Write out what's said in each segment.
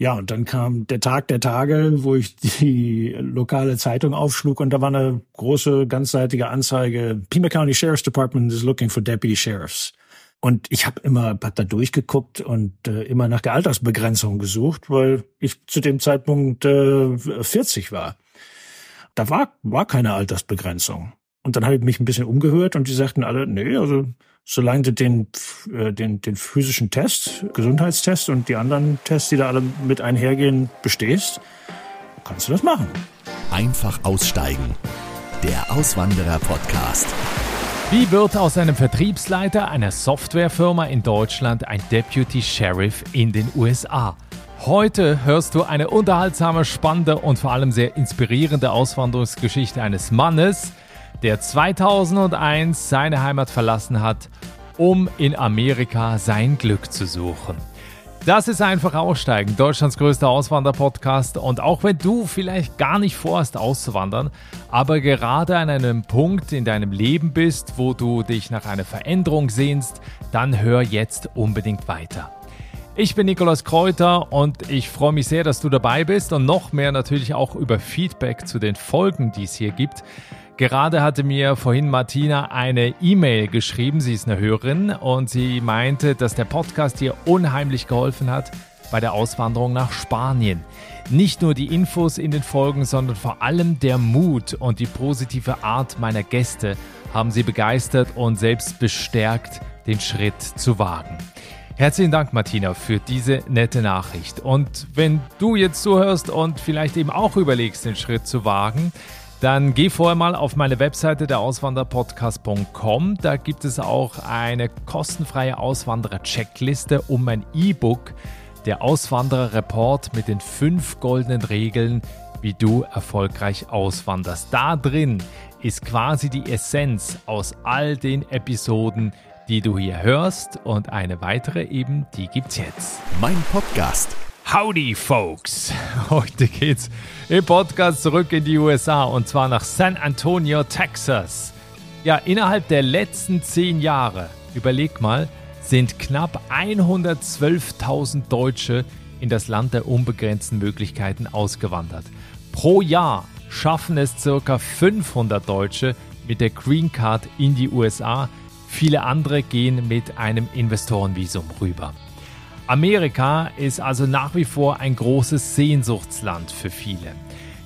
Ja, und dann kam der Tag der Tage, wo ich die lokale Zeitung aufschlug und da war eine große, ganzseitige Anzeige. Pima County Sheriff's Department is looking for deputy sheriffs. Und ich habe immer hab da durchgeguckt und äh, immer nach der Altersbegrenzung gesucht, weil ich zu dem Zeitpunkt äh, 40 war. Da war, war keine Altersbegrenzung. Und dann habe ich mich ein bisschen umgehört und die sagten alle, nee, also solange du den, äh, den, den physischen Test, Gesundheitstest und die anderen Tests, die da alle mit einhergehen, bestehst, kannst du das machen. Einfach aussteigen. Der Auswanderer-Podcast. Wie wird aus einem Vertriebsleiter einer Softwarefirma in Deutschland ein Deputy Sheriff in den USA? Heute hörst du eine unterhaltsame, spannende und vor allem sehr inspirierende Auswanderungsgeschichte eines Mannes, der 2001 seine Heimat verlassen hat, um in Amerika sein Glück zu suchen. Das ist einfach Aussteigen, Deutschlands größter Auswanderpodcast. Und auch wenn du vielleicht gar nicht vorhast auszuwandern, aber gerade an einem Punkt in deinem Leben bist, wo du dich nach einer Veränderung sehnst, dann hör jetzt unbedingt weiter. Ich bin Nikolaus Kräuter und ich freue mich sehr, dass du dabei bist und noch mehr natürlich auch über Feedback zu den Folgen, die es hier gibt. Gerade hatte mir vorhin Martina eine E-Mail geschrieben, sie ist eine Hörerin und sie meinte, dass der Podcast ihr unheimlich geholfen hat bei der Auswanderung nach Spanien. Nicht nur die Infos in den Folgen, sondern vor allem der Mut und die positive Art meiner Gäste haben sie begeistert und selbst bestärkt, den Schritt zu wagen. Herzlichen Dank, Martina, für diese nette Nachricht. Und wenn du jetzt zuhörst und vielleicht eben auch überlegst, den Schritt zu wagen, dann geh vorher mal auf meine Webseite der Auswanderpodcast.com. Da gibt es auch eine kostenfreie Auswanderer-Checkliste um mein E-Book, der Auswanderer-Report mit den fünf goldenen Regeln, wie du erfolgreich auswanderst. Da drin ist quasi die Essenz aus all den Episoden, die du hier hörst. Und eine weitere eben, die gibt's jetzt. Mein Podcast. Howdy, folks! Heute geht's im Podcast zurück in die USA und zwar nach San Antonio, Texas. Ja, innerhalb der letzten zehn Jahre, überleg mal, sind knapp 112.000 Deutsche in das Land der unbegrenzten Möglichkeiten ausgewandert. Pro Jahr schaffen es ca. 500 Deutsche mit der Green Card in die USA. Viele andere gehen mit einem Investorenvisum rüber. Amerika ist also nach wie vor ein großes Sehnsuchtsland für viele.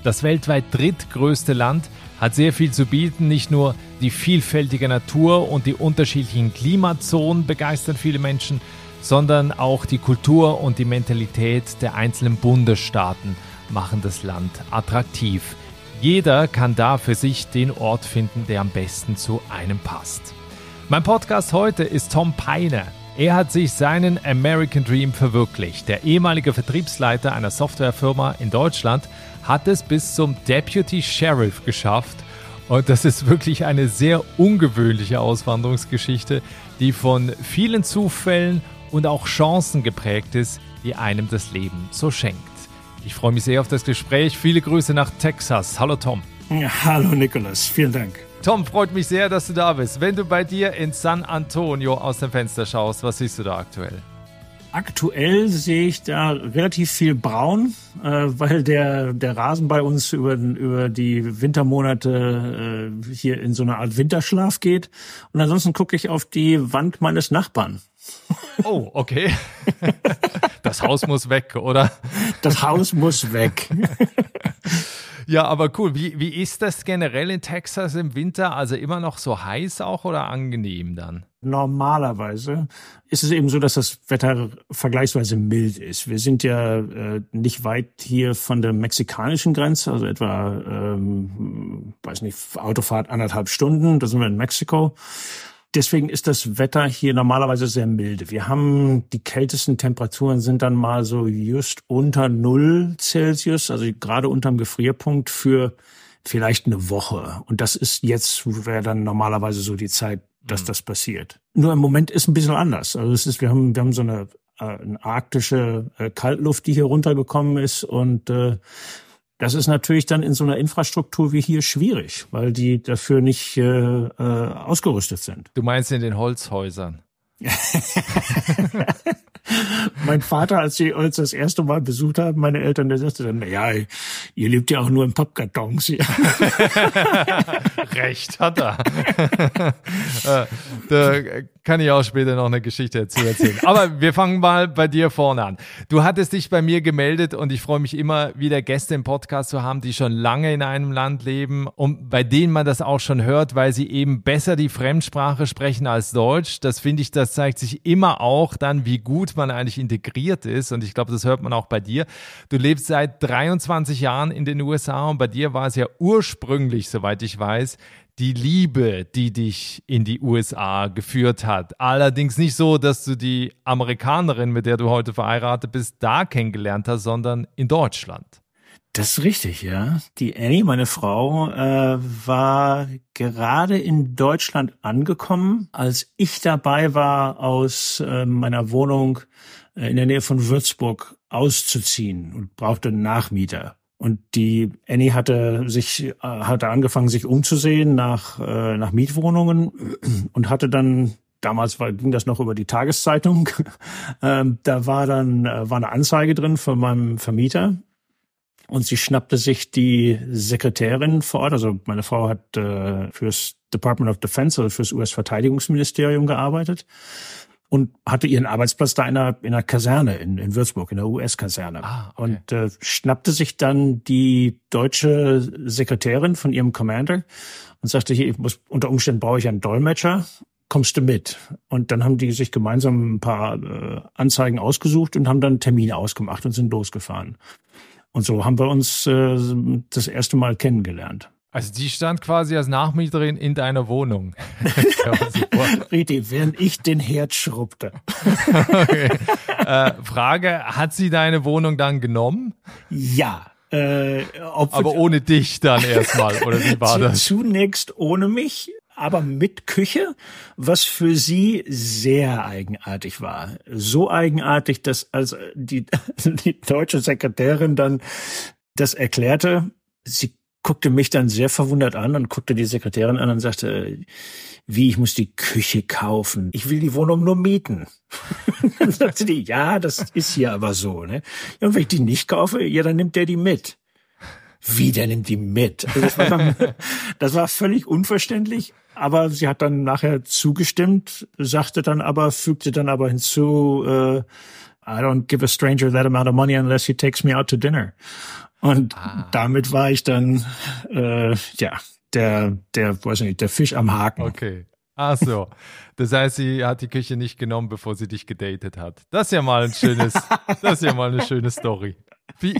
Das weltweit drittgrößte Land hat sehr viel zu bieten. Nicht nur die vielfältige Natur und die unterschiedlichen Klimazonen begeistern viele Menschen, sondern auch die Kultur und die Mentalität der einzelnen Bundesstaaten machen das Land attraktiv. Jeder kann da für sich den Ort finden, der am besten zu einem passt. Mein Podcast heute ist Tom Peiner. Er hat sich seinen American Dream verwirklicht. Der ehemalige Vertriebsleiter einer Softwarefirma in Deutschland hat es bis zum Deputy Sheriff geschafft. Und das ist wirklich eine sehr ungewöhnliche Auswanderungsgeschichte, die von vielen Zufällen und auch Chancen geprägt ist, die einem das Leben so schenkt. Ich freue mich sehr auf das Gespräch. Viele Grüße nach Texas. Hallo Tom. Hallo Nicholas, vielen Dank. Tom, freut mich sehr, dass du da bist. Wenn du bei dir in San Antonio aus dem Fenster schaust, was siehst du da aktuell? Aktuell sehe ich da relativ viel Braun, äh, weil der, der Rasen bei uns über, über die Wintermonate äh, hier in so eine Art Winterschlaf geht. Und ansonsten gucke ich auf die Wand meines Nachbarn. Oh, okay. Das Haus muss weg, oder? Das Haus muss weg. Ja, aber cool. Wie, wie ist das generell in Texas im Winter? Also immer noch so heiß auch oder angenehm dann? Normalerweise ist es eben so, dass das Wetter vergleichsweise mild ist. Wir sind ja äh, nicht weit hier von der mexikanischen Grenze, also etwa, ähm, weiß nicht, Autofahrt anderthalb Stunden, da sind wir in Mexiko. Deswegen ist das Wetter hier normalerweise sehr milde. Wir haben die kältesten Temperaturen sind dann mal so just unter null Celsius, also gerade unterm Gefrierpunkt für vielleicht eine Woche. Und das ist jetzt, wäre dann normalerweise so die Zeit, dass mhm. das passiert. Nur im Moment ist ein bisschen anders. Also es ist, wir haben, wir haben so eine, äh, eine arktische äh, Kaltluft, die hier runtergekommen ist und äh, das ist natürlich dann in so einer Infrastruktur wie hier schwierig, weil die dafür nicht äh, äh, ausgerüstet sind. Du meinst in den Holzhäusern? mein Vater, als sie uns das erste Mal besucht haben, meine Eltern, der sagte dann, ja, ihr lebt ja auch nur in Pappkartons hier. Recht hat er. Äh, da kann ich auch später noch eine Geschichte dazu erzählen. Aber wir fangen mal bei dir vorne an. Du hattest dich bei mir gemeldet und ich freue mich immer wieder Gäste im Podcast zu haben, die schon lange in einem Land leben und bei denen man das auch schon hört, weil sie eben besser die Fremdsprache sprechen als Deutsch. Das finde ich, das zeigt sich immer auch dann, wie gut man eigentlich integriert ist und ich glaube, das hört man auch bei dir. Du lebst seit 23 Jahren in den USA und bei dir war es ja ursprünglich, soweit ich weiß, die Liebe, die dich in die USA geführt hat. Allerdings nicht so, dass du die Amerikanerin, mit der du heute verheiratet bist, da kennengelernt hast, sondern in Deutschland. Das ist richtig, ja. Die Annie, meine Frau, äh, war gerade in Deutschland angekommen, als ich dabei war, aus äh, meiner Wohnung äh, in der Nähe von Würzburg auszuziehen und brauchte einen Nachmieter. Und die Annie hatte sich, äh, hatte angefangen, sich umzusehen nach, äh, nach Mietwohnungen und hatte dann damals war, ging das noch über die Tageszeitung. ähm, da war dann äh, war eine Anzeige drin von meinem Vermieter und sie schnappte sich die Sekretärin vor Ort. Also meine Frau hat äh, fürs Department of Defense, also fürs US-Verteidigungsministerium gearbeitet und hatte ihren Arbeitsplatz da in einer, in einer Kaserne in, in Würzburg, in der US-Kaserne. Ah, okay. Und äh, schnappte sich dann die deutsche Sekretärin von ihrem Commander und sagte, hier, ich muss, unter Umständen brauche ich einen Dolmetscher, kommst du mit? Und dann haben die sich gemeinsam ein paar äh, Anzeigen ausgesucht und haben dann Termine ausgemacht und sind losgefahren. Und so haben wir uns äh, das erste Mal kennengelernt. Also die stand quasi als Nachmieterin in deiner Wohnung. Richtig, während ich den Herd schrubbte. okay. äh, Frage, hat sie deine Wohnung dann genommen? Ja. Äh, aber ohne dich dann erstmal, oder wie war das? Zunächst ohne mich, aber mit Küche, was für sie sehr eigenartig war. So eigenartig, dass als die, die deutsche Sekretärin dann das erklärte, sie guckte mich dann sehr verwundert an und guckte die Sekretärin an und sagte, wie, ich muss die Küche kaufen. Ich will die Wohnung nur mieten. dann sagte die, ja, das ist hier aber so. Ne? Und wenn ich die nicht kaufe, ja, dann nimmt der die mit. Wie, der nimmt die mit? Also das, war das war völlig unverständlich, aber sie hat dann nachher zugestimmt, sagte dann aber, fügte dann aber hinzu, äh, I don't give a stranger that amount of money unless he takes me out to dinner. Und ah. damit war ich dann, äh, ja, der, der, weiß nicht, der Fisch am Haken. Okay. Ach so. Das heißt, sie hat die Küche nicht genommen, bevor sie dich gedatet hat. Das ist ja mal ein schönes, das ist ja mal eine schöne Story.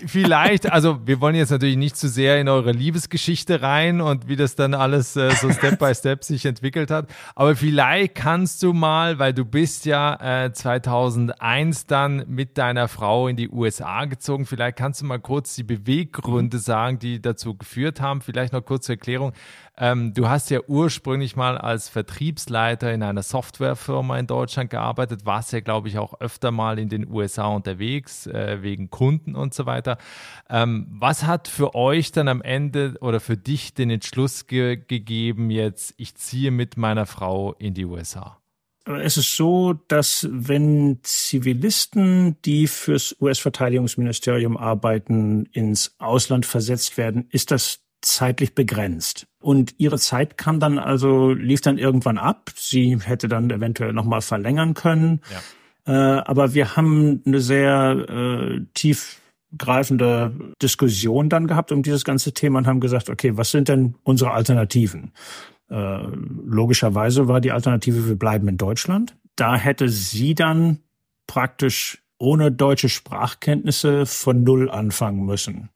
Vielleicht, also wir wollen jetzt natürlich nicht zu sehr in eure Liebesgeschichte rein und wie das dann alles äh, so Step by Step sich entwickelt hat. Aber vielleicht kannst du mal, weil du bist ja äh, 2001 dann mit deiner Frau in die USA gezogen, vielleicht kannst du mal kurz die Beweggründe sagen, die dazu geführt haben. Vielleicht noch kurz zur Erklärung. Ähm, du hast ja ursprünglich mal als Vertriebsleiter in einer Softwarefirma in Deutschland gearbeitet, warst ja, glaube ich, auch öfter mal in den USA unterwegs, äh, wegen Kunden und so weiter. Ähm, was hat für euch dann am Ende oder für dich den Entschluss ge gegeben, jetzt, ich ziehe mit meiner Frau in die USA? Es ist so, dass wenn Zivilisten, die fürs US-Verteidigungsministerium arbeiten, ins Ausland versetzt werden, ist das zeitlich begrenzt. Und ihre Zeit kam dann also, lief dann irgendwann ab. Sie hätte dann eventuell nochmal verlängern können. Ja. Äh, aber wir haben eine sehr äh, tiefgreifende Diskussion dann gehabt um dieses ganze Thema und haben gesagt, okay, was sind denn unsere Alternativen? Äh, logischerweise war die Alternative, wir bleiben in Deutschland. Da hätte sie dann praktisch ohne deutsche Sprachkenntnisse von Null anfangen müssen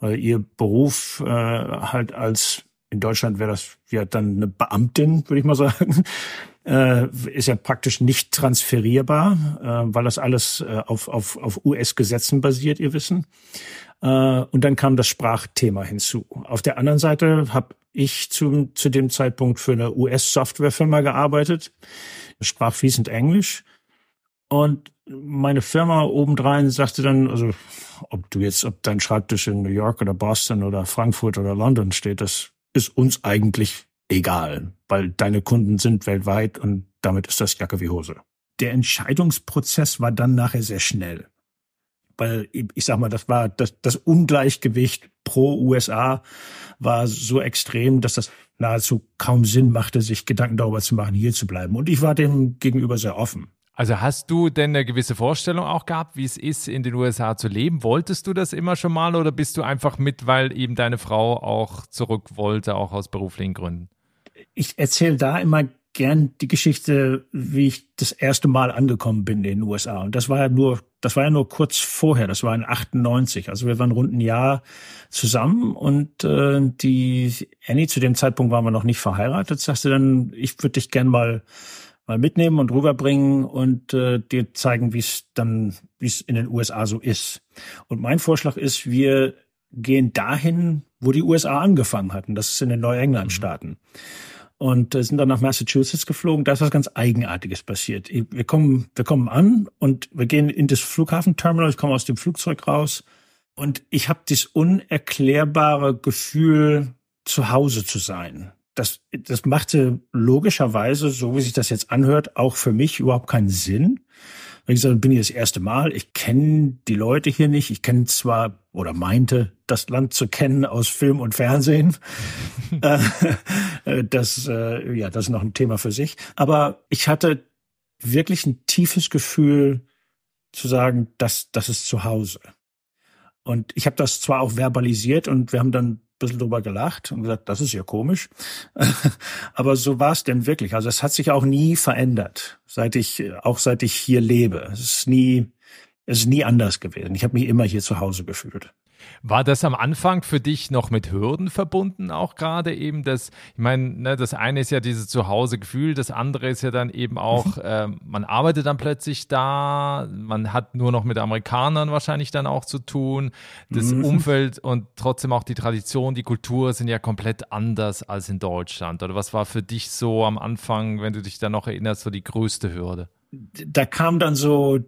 weil ihr Beruf äh, halt als in Deutschland wäre das ja dann eine Beamtin, würde ich mal sagen, äh, ist ja praktisch nicht transferierbar, äh, weil das alles äh, auf, auf, auf US-Gesetzen basiert, ihr Wissen. Äh, und dann kam das Sprachthema hinzu. Auf der anderen Seite habe ich zu, zu dem Zeitpunkt für eine US-Softwarefirma gearbeitet, sprach fließend Englisch. Und meine Firma obendrein sagte dann, also ob du jetzt, ob dein Schreibtisch in New York oder Boston oder Frankfurt oder London steht, das ist uns eigentlich egal, weil deine Kunden sind weltweit und damit ist das Jacke wie Hose. der Entscheidungsprozess war dann nachher sehr schnell. Weil ich sag mal, das war das, das Ungleichgewicht pro USA war so extrem, dass das nahezu kaum Sinn machte, sich Gedanken darüber zu machen, hier zu bleiben. Und ich war dem gegenüber sehr offen. Also hast du denn eine gewisse Vorstellung auch gehabt, wie es ist, in den USA zu leben? Wolltest du das immer schon mal oder bist du einfach mit, weil eben deine Frau auch zurück wollte, auch aus beruflichen Gründen? Ich erzähle da immer gern die Geschichte, wie ich das erste Mal angekommen bin in den USA. Und das war ja nur, das war ja nur kurz vorher, das war in 98. Also wir waren rund ein Jahr zusammen und äh, die Annie, zu dem Zeitpunkt waren wir noch nicht verheiratet, sagte dann, ich würde dich gern mal mal mitnehmen und rüberbringen und äh, dir zeigen, wie es dann, wie es in den USA so ist. Und mein Vorschlag ist, wir gehen dahin, wo die USA angefangen hatten. Das ist in den Neuengland-Staaten. Und äh, sind dann nach Massachusetts geflogen. Da ist was ganz Eigenartiges passiert. Wir kommen, wir kommen an und wir gehen in das Flughafenterminal. Ich komme aus dem Flugzeug raus und ich habe dieses unerklärbare Gefühl, zu Hause zu sein das, das machte logischerweise, so wie sich das jetzt anhört, auch für mich überhaupt keinen Sinn. Weil ich gesagt bin ich das erste Mal, ich kenne die Leute hier nicht. Ich kenne zwar oder meinte, das Land zu kennen aus Film und Fernsehen. Äh, das, äh, ja, das ist noch ein Thema für sich. Aber ich hatte wirklich ein tiefes Gefühl zu sagen, das, das ist zu Hause. Und ich habe das zwar auch verbalisiert und wir haben dann bisschen drüber gelacht und gesagt, das ist ja komisch. Aber so war es denn wirklich. Also es hat sich auch nie verändert, seit ich, auch seit ich hier lebe. Es ist nie, es ist nie anders gewesen. Ich habe mich immer hier zu Hause gefühlt. War das am Anfang für dich noch mit Hürden verbunden, auch gerade eben das, ich meine, ne, das eine ist ja dieses Zuhause-Gefühl, das andere ist ja dann eben auch, äh, man arbeitet dann plötzlich da, man hat nur noch mit Amerikanern wahrscheinlich dann auch zu tun, das mhm. Umfeld und trotzdem auch die Tradition, die Kultur sind ja komplett anders als in Deutschland. Oder was war für dich so am Anfang, wenn du dich da noch erinnerst, so die größte Hürde? Da kam dann so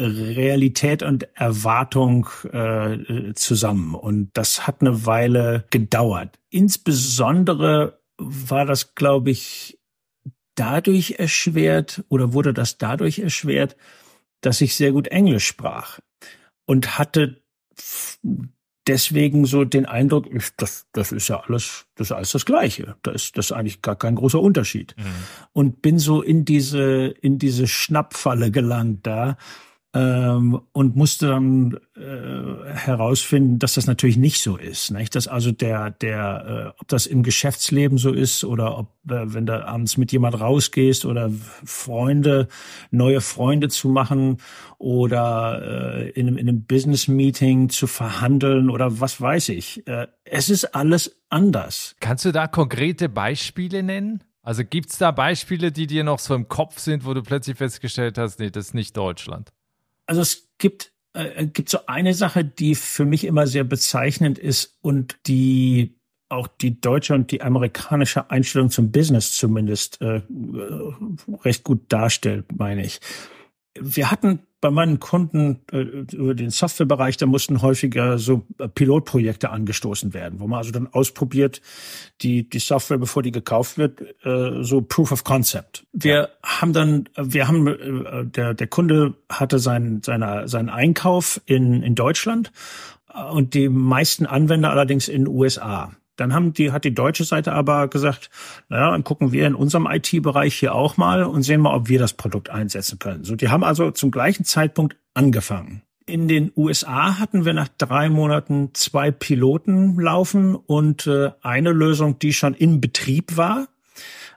Realität und Erwartung äh, zusammen. Und das hat eine Weile gedauert. Insbesondere war das, glaube ich, dadurch erschwert oder wurde das dadurch erschwert, dass ich sehr gut Englisch sprach und hatte deswegen so den Eindruck, das, das ist ja alles, das ist alles das Gleiche. Da ist das ist eigentlich gar kein großer Unterschied. Mhm. Und bin so in diese, in diese Schnappfalle gelangt da, ähm, und musste dann äh, herausfinden, dass das natürlich nicht so ist. Nicht? Dass also der, der, äh, ob das im Geschäftsleben so ist oder ob, äh, wenn du abends mit jemand rausgehst oder Freunde, neue Freunde zu machen oder äh, in, einem, in einem Business-Meeting zu verhandeln oder was weiß ich. Äh, es ist alles anders. Kannst du da konkrete Beispiele nennen? Also gibt's da Beispiele, die dir noch so im Kopf sind, wo du plötzlich festgestellt hast, nee, das ist nicht Deutschland? Also es gibt äh, gibt so eine Sache, die für mich immer sehr bezeichnend ist und die auch die deutsche und die amerikanische Einstellung zum Business zumindest äh, recht gut darstellt, meine ich. Wir hatten bei meinen Kunden äh, über den Softwarebereich, da mussten häufiger so äh, Pilotprojekte angestoßen werden, wo man also dann ausprobiert, die, die Software, bevor die gekauft wird, äh, so Proof of Concept. Wir ja. haben dann, wir haben, äh, der, der Kunde hatte seinen, seiner, seinen Einkauf in, in Deutschland äh, und die meisten Anwender allerdings in den USA. Dann haben die, hat die deutsche Seite aber gesagt, naja, dann gucken wir in unserem IT-Bereich hier auch mal und sehen mal, ob wir das Produkt einsetzen können. So, die haben also zum gleichen Zeitpunkt angefangen. In den USA hatten wir nach drei Monaten zwei Piloten laufen und äh, eine Lösung, die schon in Betrieb war.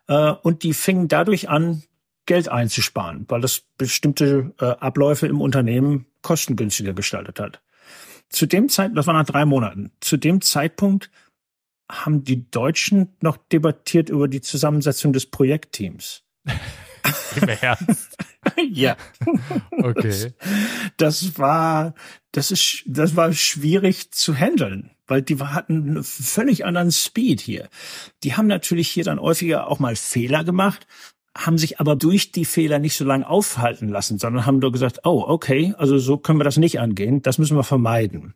Äh, und die fingen dadurch an, Geld einzusparen, weil das bestimmte äh, Abläufe im Unternehmen kostengünstiger gestaltet hat. Zu dem Zeitpunkt, das war nach drei Monaten, zu dem Zeitpunkt haben die Deutschen noch debattiert über die Zusammensetzung des Projektteams. Im Ernst? ja. Okay. Das war, das ist, das war schwierig zu handeln, weil die hatten einen völlig anderen Speed hier. Die haben natürlich hier dann häufiger auch mal Fehler gemacht, haben sich aber durch die Fehler nicht so lange aufhalten lassen, sondern haben nur gesagt, oh, okay, also so können wir das nicht angehen, das müssen wir vermeiden.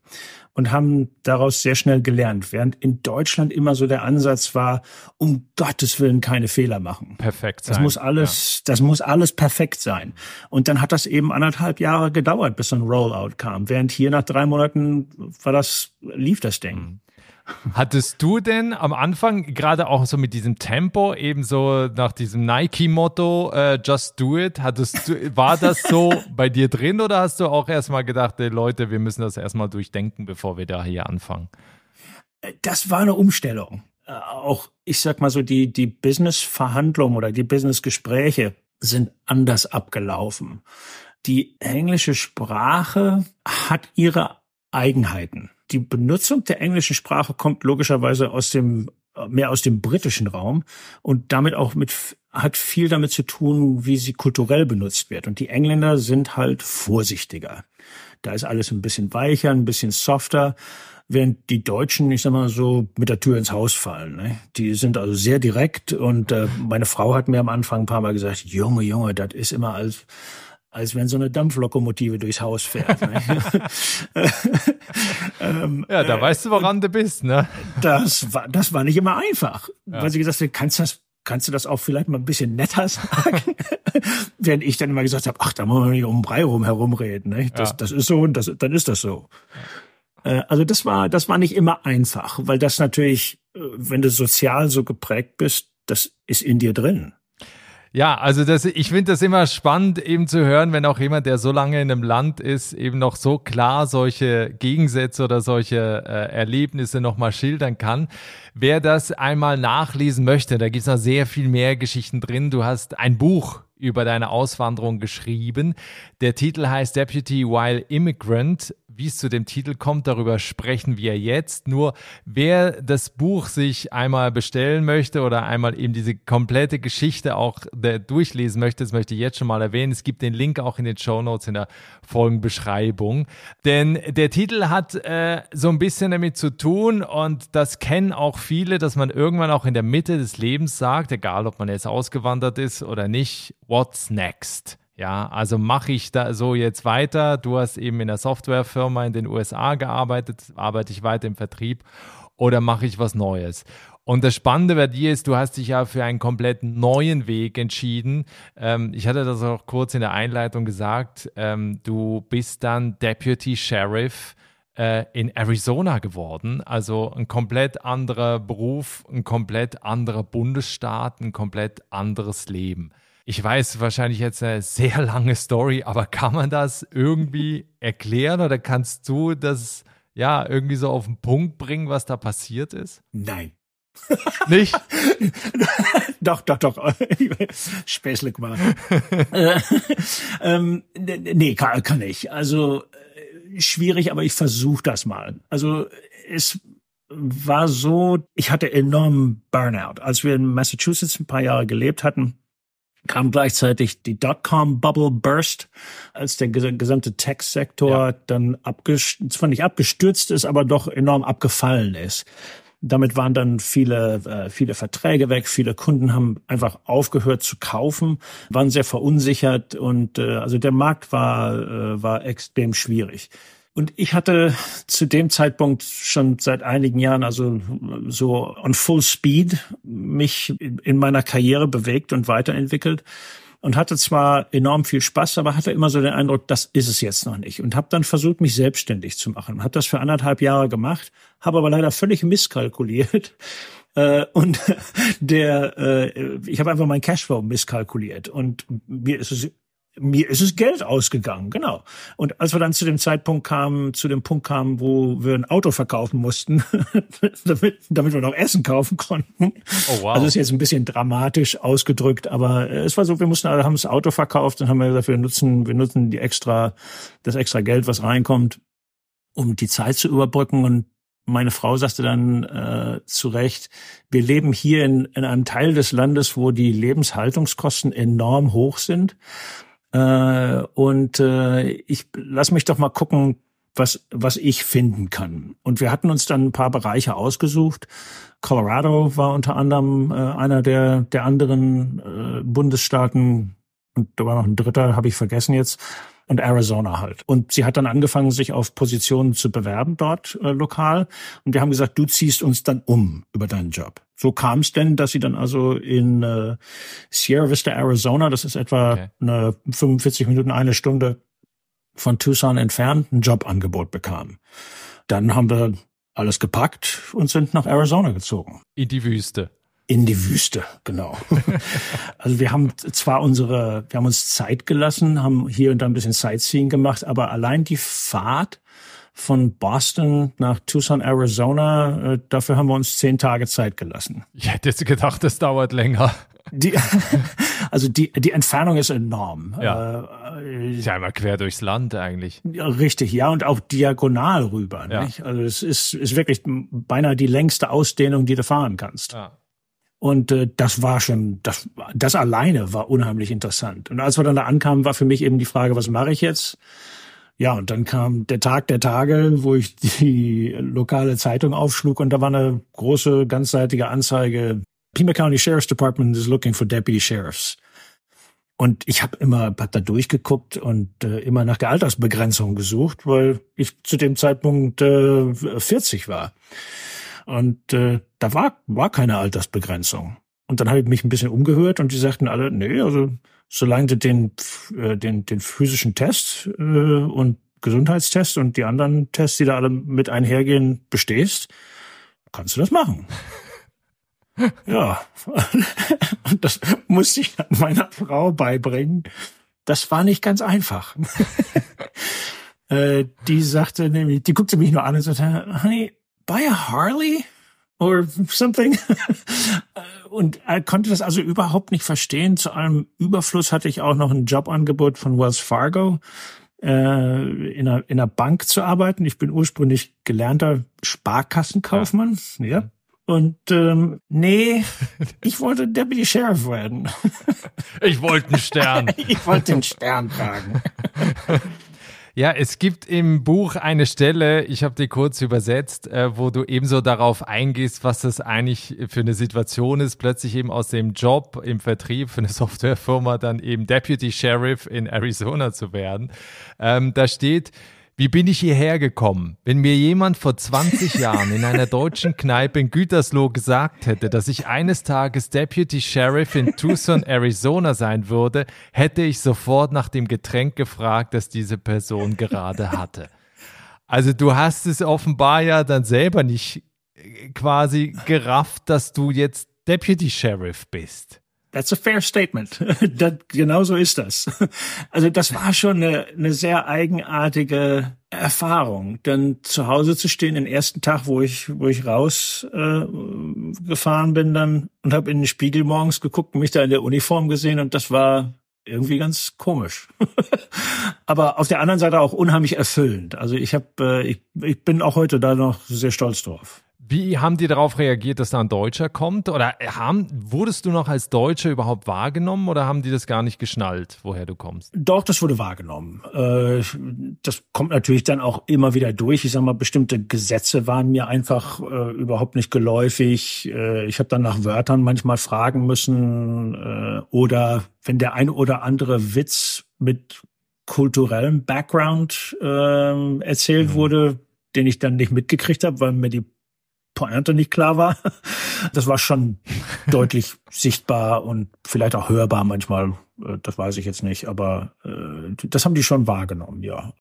Und haben daraus sehr schnell gelernt, während in Deutschland immer so der Ansatz war, um Gottes Willen keine Fehler machen. Perfekt sein. Das muss alles, ja. das muss alles perfekt sein. Und dann hat das eben anderthalb Jahre gedauert, bis so ein Rollout kam. Während hier nach drei Monaten war das, lief das Ding. Mhm. Hattest du denn am Anfang gerade auch so mit diesem Tempo, eben so nach diesem Nike-Motto, uh, just do it, hattest du, war das so bei dir drin oder hast du auch erstmal gedacht, ey, Leute, wir müssen das erstmal durchdenken, bevor wir da hier anfangen? Das war eine Umstellung. Äh, auch, ich sag mal so, die, die Business-Verhandlungen oder die Business-Gespräche sind anders abgelaufen. Die englische Sprache hat ihre Eigenheiten die Benutzung der englischen Sprache kommt logischerweise aus dem mehr aus dem britischen Raum und damit auch mit hat viel damit zu tun, wie sie kulturell benutzt wird. Und die Engländer sind halt vorsichtiger. Da ist alles ein bisschen weicher, ein bisschen softer, während die Deutschen, ich sag mal so, mit der Tür ins Haus fallen. Ne? Die sind also sehr direkt und äh, meine Frau hat mir am Anfang ein paar Mal gesagt, Junge, Junge, das ist immer als als wenn so eine Dampflokomotive durchs Haus fährt. Ne? ähm, ja, da äh, weißt du, woran du bist, ne? Das war, das war nicht immer einfach. Ja. Weil sie gesagt hat, kannst du das, kannst du das auch vielleicht mal ein bisschen netter sagen? Während ich dann immer gesagt habe, ach, da muss man nicht um den Brei rum herumreden. Ne? Das, ja. das ist so und das, dann ist das so. Äh, also das war, das war nicht immer einfach, weil das natürlich, äh, wenn du sozial so geprägt bist, das ist in dir drin. Ja, also das, ich finde das immer spannend eben zu hören, wenn auch jemand, der so lange in einem Land ist, eben noch so klar solche Gegensätze oder solche äh, Erlebnisse nochmal schildern kann. Wer das einmal nachlesen möchte, da gibt es noch sehr viel mehr Geschichten drin. Du hast ein Buch über deine Auswanderung geschrieben. Der Titel heißt Deputy While Immigrant wie es zu dem Titel kommt, darüber sprechen wir jetzt. Nur wer das Buch sich einmal bestellen möchte oder einmal eben diese komplette Geschichte auch durchlesen möchte, das möchte ich jetzt schon mal erwähnen. Es gibt den Link auch in den Show Notes in der Folgenbeschreibung. Denn der Titel hat äh, so ein bisschen damit zu tun und das kennen auch viele, dass man irgendwann auch in der Mitte des Lebens sagt, egal ob man jetzt ausgewandert ist oder nicht, what's next? Ja, also mache ich da so jetzt weiter. Du hast eben in der Softwarefirma in den USA gearbeitet, arbeite ich weiter im Vertrieb oder mache ich was Neues? Und das Spannende bei dir ist, du hast dich ja für einen komplett neuen Weg entschieden. Ähm, ich hatte das auch kurz in der Einleitung gesagt. Ähm, du bist dann Deputy Sheriff äh, in Arizona geworden. Also ein komplett anderer Beruf, ein komplett anderer Bundesstaat, ein komplett anderes Leben. Ich weiß wahrscheinlich jetzt eine sehr lange Story, aber kann man das irgendwie erklären oder kannst du das ja irgendwie so auf den Punkt bringen, was da passiert ist? Nein. Nicht? doch, doch, doch. Späßle gemacht. Äh, ähm, nee, kann, kann ich. Also äh, schwierig, aber ich versuche das mal. Also es war so, ich hatte enormen Burnout. Als wir in Massachusetts ein paar Jahre gelebt hatten, kam gleichzeitig die Dotcom-Bubble burst, als der gesamte Tech-Sektor ja. dann abgestürzt, zwar nicht abgestürzt ist, aber doch enorm abgefallen ist. Damit waren dann viele, äh, viele Verträge weg, viele Kunden haben einfach aufgehört zu kaufen, waren sehr verunsichert und äh, also der Markt war, äh, war extrem schwierig. Und ich hatte zu dem Zeitpunkt schon seit einigen Jahren, also so on full speed, mich in meiner Karriere bewegt und weiterentwickelt und hatte zwar enorm viel Spaß, aber hatte immer so den Eindruck, das ist es jetzt noch nicht. Und habe dann versucht, mich selbstständig zu machen. Habe das für anderthalb Jahre gemacht, habe aber leider völlig misskalkuliert. Äh, und der, äh, ich habe einfach meinen Cashflow misskalkuliert und mir ist es mir ist es Geld ausgegangen, genau. Und als wir dann zu dem Zeitpunkt kamen, zu dem Punkt kamen, wo wir ein Auto verkaufen mussten, damit, damit wir noch Essen kaufen konnten. Oh, wow. Also ist jetzt ein bisschen dramatisch ausgedrückt, aber äh, es war so, wir mussten, also haben das Auto verkauft und haben gesagt, wir nutzen, wir nutzen die extra, das extra Geld, was reinkommt, um die Zeit zu überbrücken und meine Frau sagte dann äh, zu Recht, wir leben hier in, in einem Teil des Landes, wo die Lebenshaltungskosten enorm hoch sind. Äh, und äh, ich lass mich doch mal gucken, was, was ich finden kann. Und wir hatten uns dann ein paar Bereiche ausgesucht. Colorado war unter anderem äh, einer der, der anderen äh, Bundesstaaten. Und da war noch ein dritter, habe ich vergessen jetzt und Arizona halt. Und sie hat dann angefangen, sich auf Positionen zu bewerben dort äh, lokal. Und wir haben gesagt, du ziehst uns dann um über deinen Job. So kam es denn, dass sie dann also in äh, Sierra Vista, Arizona, das ist etwa okay. eine 45 Minuten, eine Stunde von Tucson entfernt, ein Jobangebot bekam. Dann haben wir alles gepackt und sind nach Arizona gezogen. In die Wüste. In die Wüste, genau. also wir haben zwar unsere, wir haben uns Zeit gelassen, haben hier und da ein bisschen Sightseeing gemacht, aber allein die Fahrt von Boston nach Tucson, Arizona, äh, dafür haben wir uns zehn Tage Zeit gelassen. Ich hätte jetzt gedacht, das dauert länger. Die, also die, die Entfernung ist enorm. Ja. Äh, ist ja einmal quer durchs Land eigentlich. Richtig, ja, und auch diagonal rüber. Ja. Nicht? Also es ist, ist wirklich beinahe die längste Ausdehnung, die du fahren kannst. Ja. Und äh, das war schon, das, das alleine war unheimlich interessant. Und als wir dann da ankamen, war für mich eben die Frage, was mache ich jetzt? Ja, und dann kam der Tag der Tage, wo ich die lokale Zeitung aufschlug und da war eine große, ganzseitige Anzeige. Pima County Sheriff's Department is looking for deputy sheriffs. Und ich habe immer hab da durchgeguckt und äh, immer nach der Altersbegrenzung gesucht, weil ich zu dem Zeitpunkt äh, 40 war. Und äh, da war, war keine Altersbegrenzung. Und dann habe ich mich ein bisschen umgehört und die sagten alle, nee, also solange du den, äh, den, den physischen Test äh, und Gesundheitstest und die anderen Tests, die da alle mit einhergehen, bestehst, kannst du das machen. ja, und das musste ich meiner Frau beibringen. Das war nicht ganz einfach. äh, die sagte nämlich, die guckte mich nur an und sagte, Honey, buy a Harley or something. und er konnte das also überhaupt nicht verstehen. Zu allem Überfluss hatte ich auch noch ein Jobangebot von Wells Fargo äh, in, einer, in einer Bank zu arbeiten. Ich bin ursprünglich gelernter Sparkassenkaufmann. Ja. ja. Und ähm, nee, ich wollte Deputy Sheriff werden. Ich wollte einen Stern. ich wollte den Stern tragen. Ja, es gibt im Buch eine Stelle, ich habe die kurz übersetzt, äh, wo du ebenso darauf eingehst, was das eigentlich für eine Situation ist, plötzlich eben aus dem Job im Vertrieb für eine Softwarefirma dann eben Deputy Sheriff in Arizona zu werden. Ähm, da steht, wie bin ich hierher gekommen? Wenn mir jemand vor 20 Jahren in einer deutschen Kneipe in Gütersloh gesagt hätte, dass ich eines Tages Deputy Sheriff in Tucson, Arizona sein würde, hätte ich sofort nach dem Getränk gefragt, das diese Person gerade hatte. Also du hast es offenbar ja dann selber nicht äh, quasi gerafft, dass du jetzt Deputy Sheriff bist. That's a fair statement. das, genau so ist das. Also das war schon eine, eine sehr eigenartige Erfahrung, dann zu Hause zu stehen, den ersten Tag, wo ich, wo ich raus äh, gefahren bin, dann und habe in den Spiegel morgens geguckt, mich da in der Uniform gesehen und das war irgendwie ganz komisch. Aber auf der anderen Seite auch unheimlich erfüllend. Also ich habe, äh, ich, ich bin auch heute da noch sehr stolz drauf. Wie haben die darauf reagiert, dass da ein Deutscher kommt? Oder haben, wurdest du noch als Deutscher überhaupt wahrgenommen oder haben die das gar nicht geschnallt, woher du kommst? Doch, das wurde wahrgenommen. Äh, das kommt natürlich dann auch immer wieder durch. Ich sag mal, bestimmte Gesetze waren mir einfach äh, überhaupt nicht geläufig. Äh, ich habe dann nach Wörtern manchmal fragen müssen. Oder wenn der ein oder andere Witz mit kulturellem Background erzählt mhm. wurde, den ich dann nicht mitgekriegt habe, weil mir die Pointe nicht klar war. Das war schon deutlich sichtbar und vielleicht auch hörbar manchmal. Äh, das weiß ich jetzt nicht, aber äh, das haben die schon wahrgenommen, ja.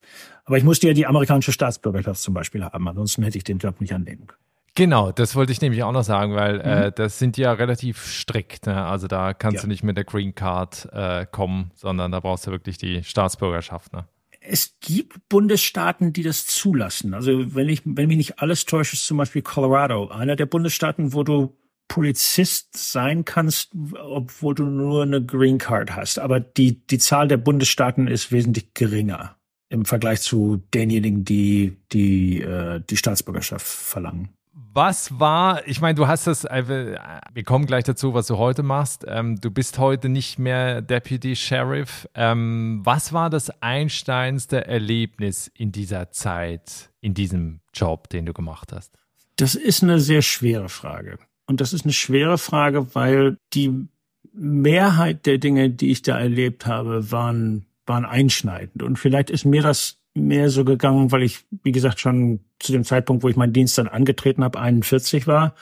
Aber ich musste ja die amerikanische Staatsbürgerschaft zum Beispiel haben, ansonsten hätte ich den Job nicht annehmen können. Genau, das wollte ich nämlich auch noch sagen, weil äh, mhm. äh, das sind ja relativ strikt. Ne? Also da kannst ja. du nicht mit der Green Card äh, kommen, sondern da brauchst du wirklich die Staatsbürgerschaft. Ne? Es gibt Bundesstaaten, die das zulassen. Also wenn ich, wenn mich nicht alles täuscht, ist zum Beispiel Colorado einer der Bundesstaaten, wo du Polizist sein kannst, obwohl du nur eine Green Card hast. Aber die, die Zahl der Bundesstaaten ist wesentlich geringer im Vergleich zu denjenigen, die die, äh, die Staatsbürgerschaft verlangen. Was war, ich meine, du hast das, äh, wir kommen gleich dazu, was du heute machst. Ähm, du bist heute nicht mehr Deputy Sheriff. Ähm, was war das einsteinste Erlebnis in dieser Zeit, in diesem Job, den du gemacht hast? Das ist eine sehr schwere Frage. Und das ist eine schwere Frage, weil die Mehrheit der Dinge, die ich da erlebt habe, waren, waren einschneidend. Und vielleicht ist mir das mehr so gegangen, weil ich, wie gesagt, schon zu dem Zeitpunkt, wo ich meinen Dienst dann angetreten habe, 41 war.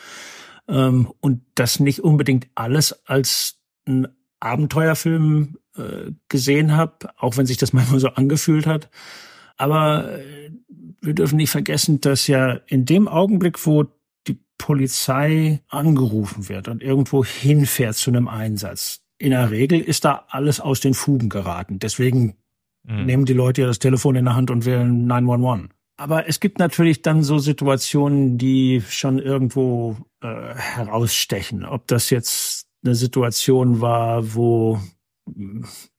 Ähm, und das nicht unbedingt alles als ein Abenteuerfilm äh, gesehen habe, auch wenn sich das manchmal so angefühlt hat. Aber äh, wir dürfen nicht vergessen, dass ja in dem Augenblick, wo die Polizei angerufen wird und irgendwo hinfährt zu einem Einsatz, in der Regel ist da alles aus den Fugen geraten. Deswegen mhm. nehmen die Leute ja das Telefon in der Hand und wählen 911. Aber es gibt natürlich dann so Situationen, die schon irgendwo äh, herausstechen. Ob das jetzt eine Situation war, wo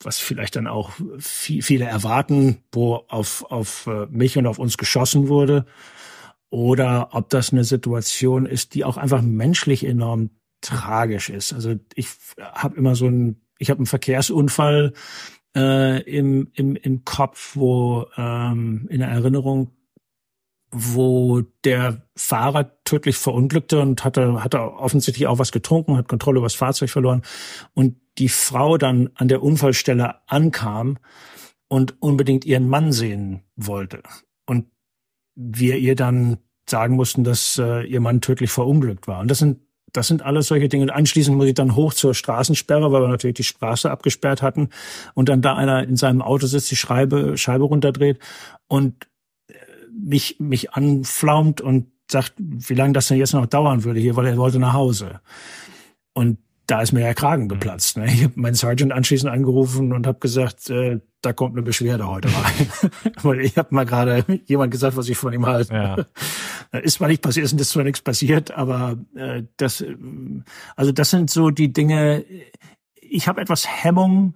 was vielleicht dann auch viel, viele erwarten, wo auf, auf äh, mich und auf uns geschossen wurde, oder ob das eine Situation ist, die auch einfach menschlich enorm tragisch ist. Also ich habe immer so ein, ich habe einen Verkehrsunfall äh, im, im, im Kopf, wo ähm, in der Erinnerung, wo der Fahrer tödlich verunglückte und hatte, hatte offensichtlich auch was getrunken, hat Kontrolle über das Fahrzeug verloren und die Frau dann an der Unfallstelle ankam und unbedingt ihren Mann sehen wollte. Und wir ihr dann sagen mussten, dass äh, ihr Mann tödlich verunglückt war. Und das sind das sind alles solche Dinge. Und anschließend muss ich dann hoch zur Straßensperre, weil wir natürlich die Straße abgesperrt hatten. Und dann da einer in seinem Auto sitzt, die Scheibe, Scheibe runterdreht und äh, mich, mich anflaumt und sagt, wie lange das denn jetzt noch dauern würde hier, weil er wollte nach Hause. Und da ist mir der Kragen geplatzt. Ne? Ich habe meinen Sergeant anschließend angerufen und habe gesagt, äh, da kommt eine Beschwerde heute rein. Weil ich habe mal gerade jemand gesagt, was ich von ihm halte. Ja. Ist zwar nicht passiert, ist zwar nichts passiert, aber äh, das, äh, also das sind so die Dinge. Ich habe etwas Hemmung,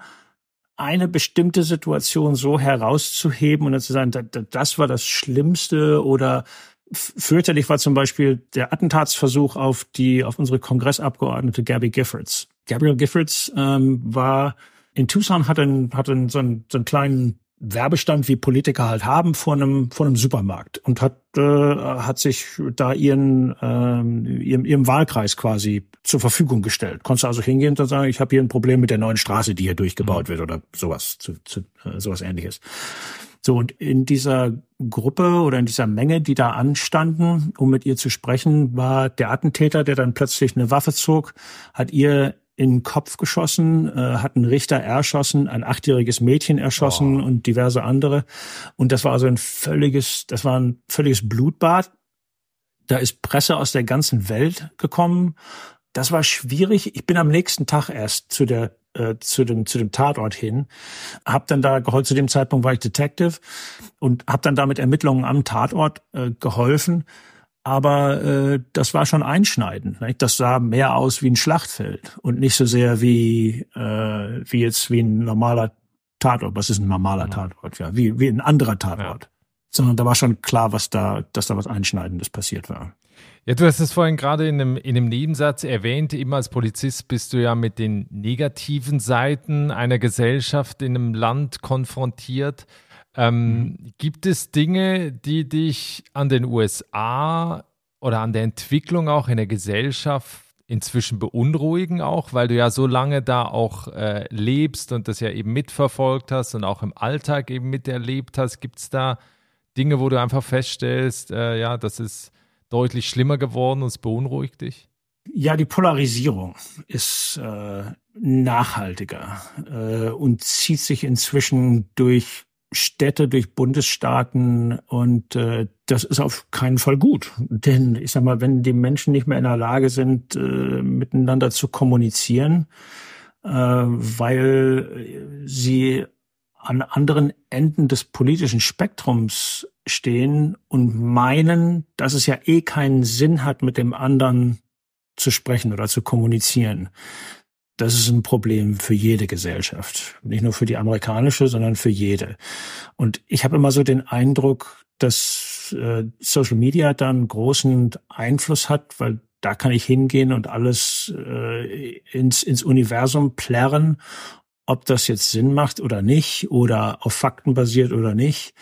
eine bestimmte Situation so herauszuheben und dann zu sagen, das war das Schlimmste oder fürchterlich war zum Beispiel der Attentatsversuch auf die auf unsere Kongressabgeordnete Gabby Giffords. Gabrielle Giffords ähm, war in Tucson hat einen, hat einen, so, einen, so einen kleinen Werbestand, wie Politiker halt haben, vor einem, vor einem Supermarkt und hat, äh, hat sich da ihren, ähm, ihrem, ihrem Wahlkreis quasi zur Verfügung gestellt. Konntest also hingehen und sagen, ich habe hier ein Problem mit der neuen Straße, die hier durchgebaut mhm. wird oder sowas, zu, zu, äh, sowas ähnliches. So, und in dieser Gruppe oder in dieser Menge, die da anstanden, um mit ihr zu sprechen, war der Attentäter, der dann plötzlich eine Waffe zog, hat ihr in den Kopf geschossen, äh, hat einen Richter erschossen, ein achtjähriges Mädchen erschossen oh. und diverse andere. Und das war also ein völliges, das war ein völliges Blutbad. Da ist Presse aus der ganzen Welt gekommen. Das war schwierig. Ich bin am nächsten Tag erst zu der äh, zu dem zu dem Tatort hin, hab dann da geholfen. Zu dem Zeitpunkt war ich Detective und hab dann da mit Ermittlungen am Tatort äh, geholfen aber äh, das war schon einschneidend. Nicht? Das sah mehr aus wie ein Schlachtfeld und nicht so sehr wie äh, wie jetzt wie ein normaler Tatort. Was ist ein normaler mhm. Tatort? Ja, wie wie ein anderer Tatort. Ja. Sondern da war schon klar, was da, dass da was Einschneidendes passiert war. Ja, du hast es vorhin gerade in einem, in einem Nebensatz erwähnt. Immer als Polizist bist du ja mit den negativen Seiten einer Gesellschaft in einem Land konfrontiert. Ähm, mhm. Gibt es Dinge, die dich an den USA oder an der Entwicklung auch in der Gesellschaft inzwischen beunruhigen auch, weil du ja so lange da auch äh, lebst und das ja eben mitverfolgt hast und auch im Alltag eben miterlebt hast. Gibt es da Dinge, wo du einfach feststellst, äh, ja, das ist deutlich schlimmer geworden und es beunruhigt dich? Ja, die Polarisierung ist äh, nachhaltiger äh, und zieht sich inzwischen durch Städte, durch Bundesstaaten und äh, das ist auf keinen Fall gut. Denn ich sag mal, wenn die Menschen nicht mehr in der Lage sind, äh, miteinander zu kommunizieren, äh, weil sie an anderen Enden des politischen Spektrums stehen und meinen, dass es ja eh keinen Sinn hat, mit dem anderen zu sprechen oder zu kommunizieren, das ist ein Problem für jede Gesellschaft. Nicht nur für die amerikanische, sondern für jede. Und ich habe immer so den Eindruck, dass äh, Social Media dann großen Einfluss hat, weil da kann ich hingehen und alles äh, ins, ins Universum plärren, ob das jetzt Sinn macht oder nicht oder auf Fakten basiert oder nicht,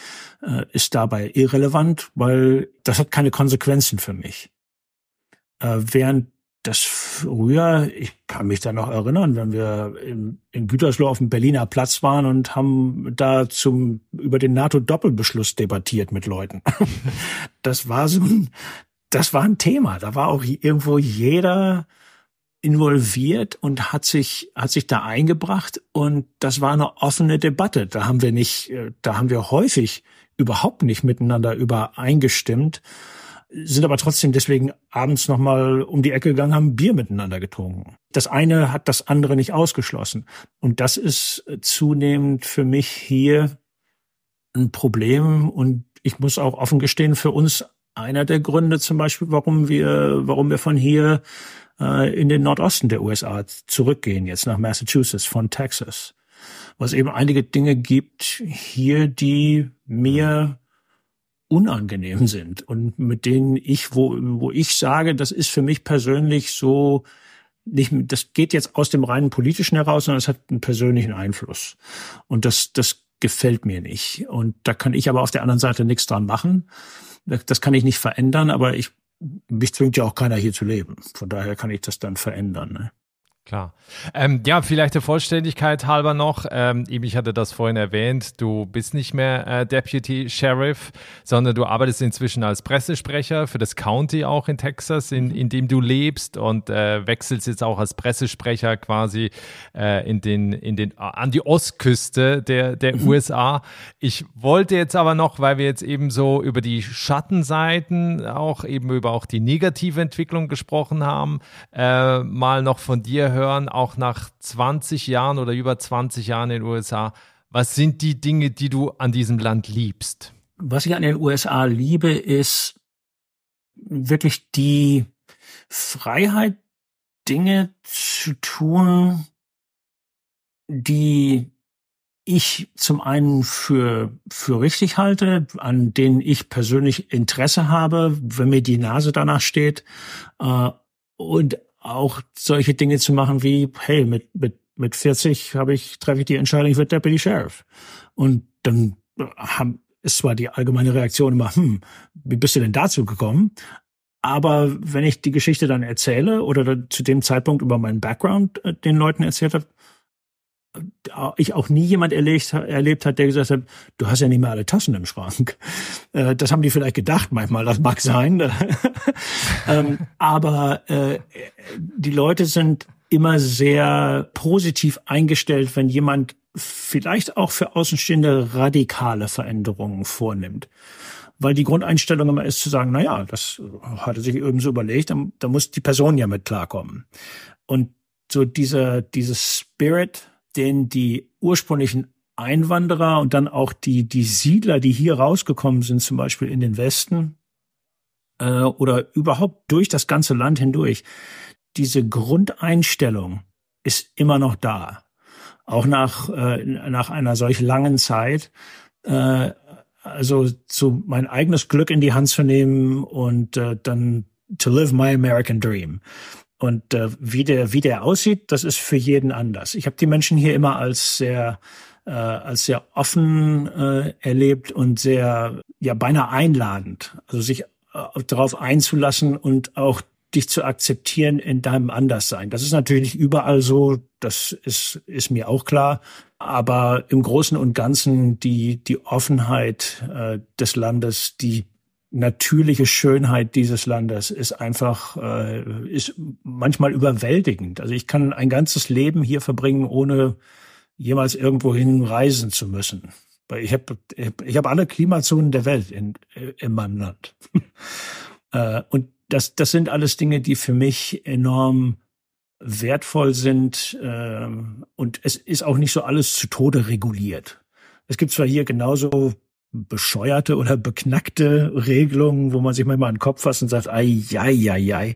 äh, ist dabei irrelevant, weil das hat keine Konsequenzen für mich. Äh, während das früher, ich kann mich da noch erinnern, wenn wir in, in Gütersloh auf dem Berliner Platz waren und haben da zum, über den NATO-Doppelbeschluss debattiert mit Leuten. Das war so ein, das war ein Thema. Da war auch irgendwo jeder involviert und hat sich, hat sich da eingebracht und das war eine offene Debatte. Da haben wir nicht, äh, da haben wir häufig überhaupt nicht miteinander übereingestimmt sind aber trotzdem deswegen abends nochmal um die Ecke gegangen, haben Bier miteinander getrunken. Das eine hat das andere nicht ausgeschlossen. Und das ist zunehmend für mich hier ein Problem. Und ich muss auch offen gestehen, für uns einer der Gründe zum Beispiel, warum wir, warum wir von hier äh, in den Nordosten der USA zurückgehen, jetzt nach Massachusetts von Texas. Was eben einige Dinge gibt hier, die mir unangenehm sind und mit denen ich, wo, wo ich sage, das ist für mich persönlich so nicht, das geht jetzt aus dem reinen politischen heraus, sondern es hat einen persönlichen Einfluss. Und das, das gefällt mir nicht. Und da kann ich aber auf der anderen Seite nichts dran machen. Das kann ich nicht verändern, aber ich, mich zwingt ja auch keiner hier zu leben. Von daher kann ich das dann verändern. Ne? Klar. Ähm, ja, vielleicht der Vollständigkeit halber noch. Ähm, ich hatte das vorhin erwähnt. Du bist nicht mehr äh, Deputy Sheriff, sondern du arbeitest inzwischen als Pressesprecher für das County auch in Texas, in, in dem du lebst und äh, wechselst jetzt auch als Pressesprecher quasi äh, in den, in den, an die Ostküste der, der mhm. USA. Ich wollte jetzt aber noch, weil wir jetzt eben so über die Schattenseiten, auch eben über auch die negative Entwicklung gesprochen haben, äh, mal noch von dir hören hören, auch nach 20 Jahren oder über 20 Jahren in den USA. Was sind die Dinge, die du an diesem Land liebst? Was ich an den USA liebe, ist wirklich die Freiheit, Dinge zu tun, die ich zum einen für, für richtig halte, an denen ich persönlich Interesse habe, wenn mir die Nase danach steht, äh, und auch solche Dinge zu machen wie, hey, mit, mit, mit 40 habe ich, treffe ich die Entscheidung, ich werde Deputy Sheriff. Und dann haben, ist zwar die allgemeine Reaktion immer, hm, wie bist du denn dazu gekommen? Aber wenn ich die Geschichte dann erzähle oder zu dem Zeitpunkt über meinen Background äh, den Leuten erzählt habe, ich auch nie jemand erlebt, erlebt hat, der gesagt hat, du hast ja nicht mehr alle Tassen im Schrank. Äh, das haben die vielleicht gedacht manchmal, das mag sein. Ähm, aber äh, die Leute sind immer sehr positiv eingestellt, wenn jemand vielleicht auch für Außenstehende radikale Veränderungen vornimmt. Weil die Grundeinstellung immer ist zu sagen, na ja, das hat er sich eben so überlegt, da muss die Person ja mit klarkommen. Und so dieser, dieses Spirit, den die ursprünglichen Einwanderer und dann auch die, die Siedler, die hier rausgekommen sind, zum Beispiel in den Westen äh, oder überhaupt durch das ganze Land hindurch, diese Grundeinstellung ist immer noch da. Auch nach, äh, nach einer solch langen Zeit. Äh, also so mein eigenes Glück in die Hand zu nehmen und äh, dann to live my American dream. Und äh, wie der wie der aussieht, das ist für jeden anders. Ich habe die Menschen hier immer als sehr äh, als sehr offen äh, erlebt und sehr ja beinahe einladend, also sich äh, darauf einzulassen und auch dich zu akzeptieren in deinem Anderssein. Das ist natürlich überall so, das ist, ist mir auch klar. Aber im Großen und Ganzen die, die Offenheit äh, des Landes, die natürliche Schönheit dieses Landes ist einfach äh, ist manchmal überwältigend. Also ich kann ein ganzes Leben hier verbringen, ohne jemals irgendwohin reisen zu müssen. Ich habe ich hab alle Klimazonen der Welt in, in meinem Land. äh, und das, das sind alles Dinge, die für mich enorm wertvoll sind. Äh, und es ist auch nicht so alles zu Tode reguliert. Es gibt zwar hier genauso bescheuerte oder beknackte Regelungen, wo man sich manchmal an den Kopf fasst und sagt, ai, ai, ai, ai.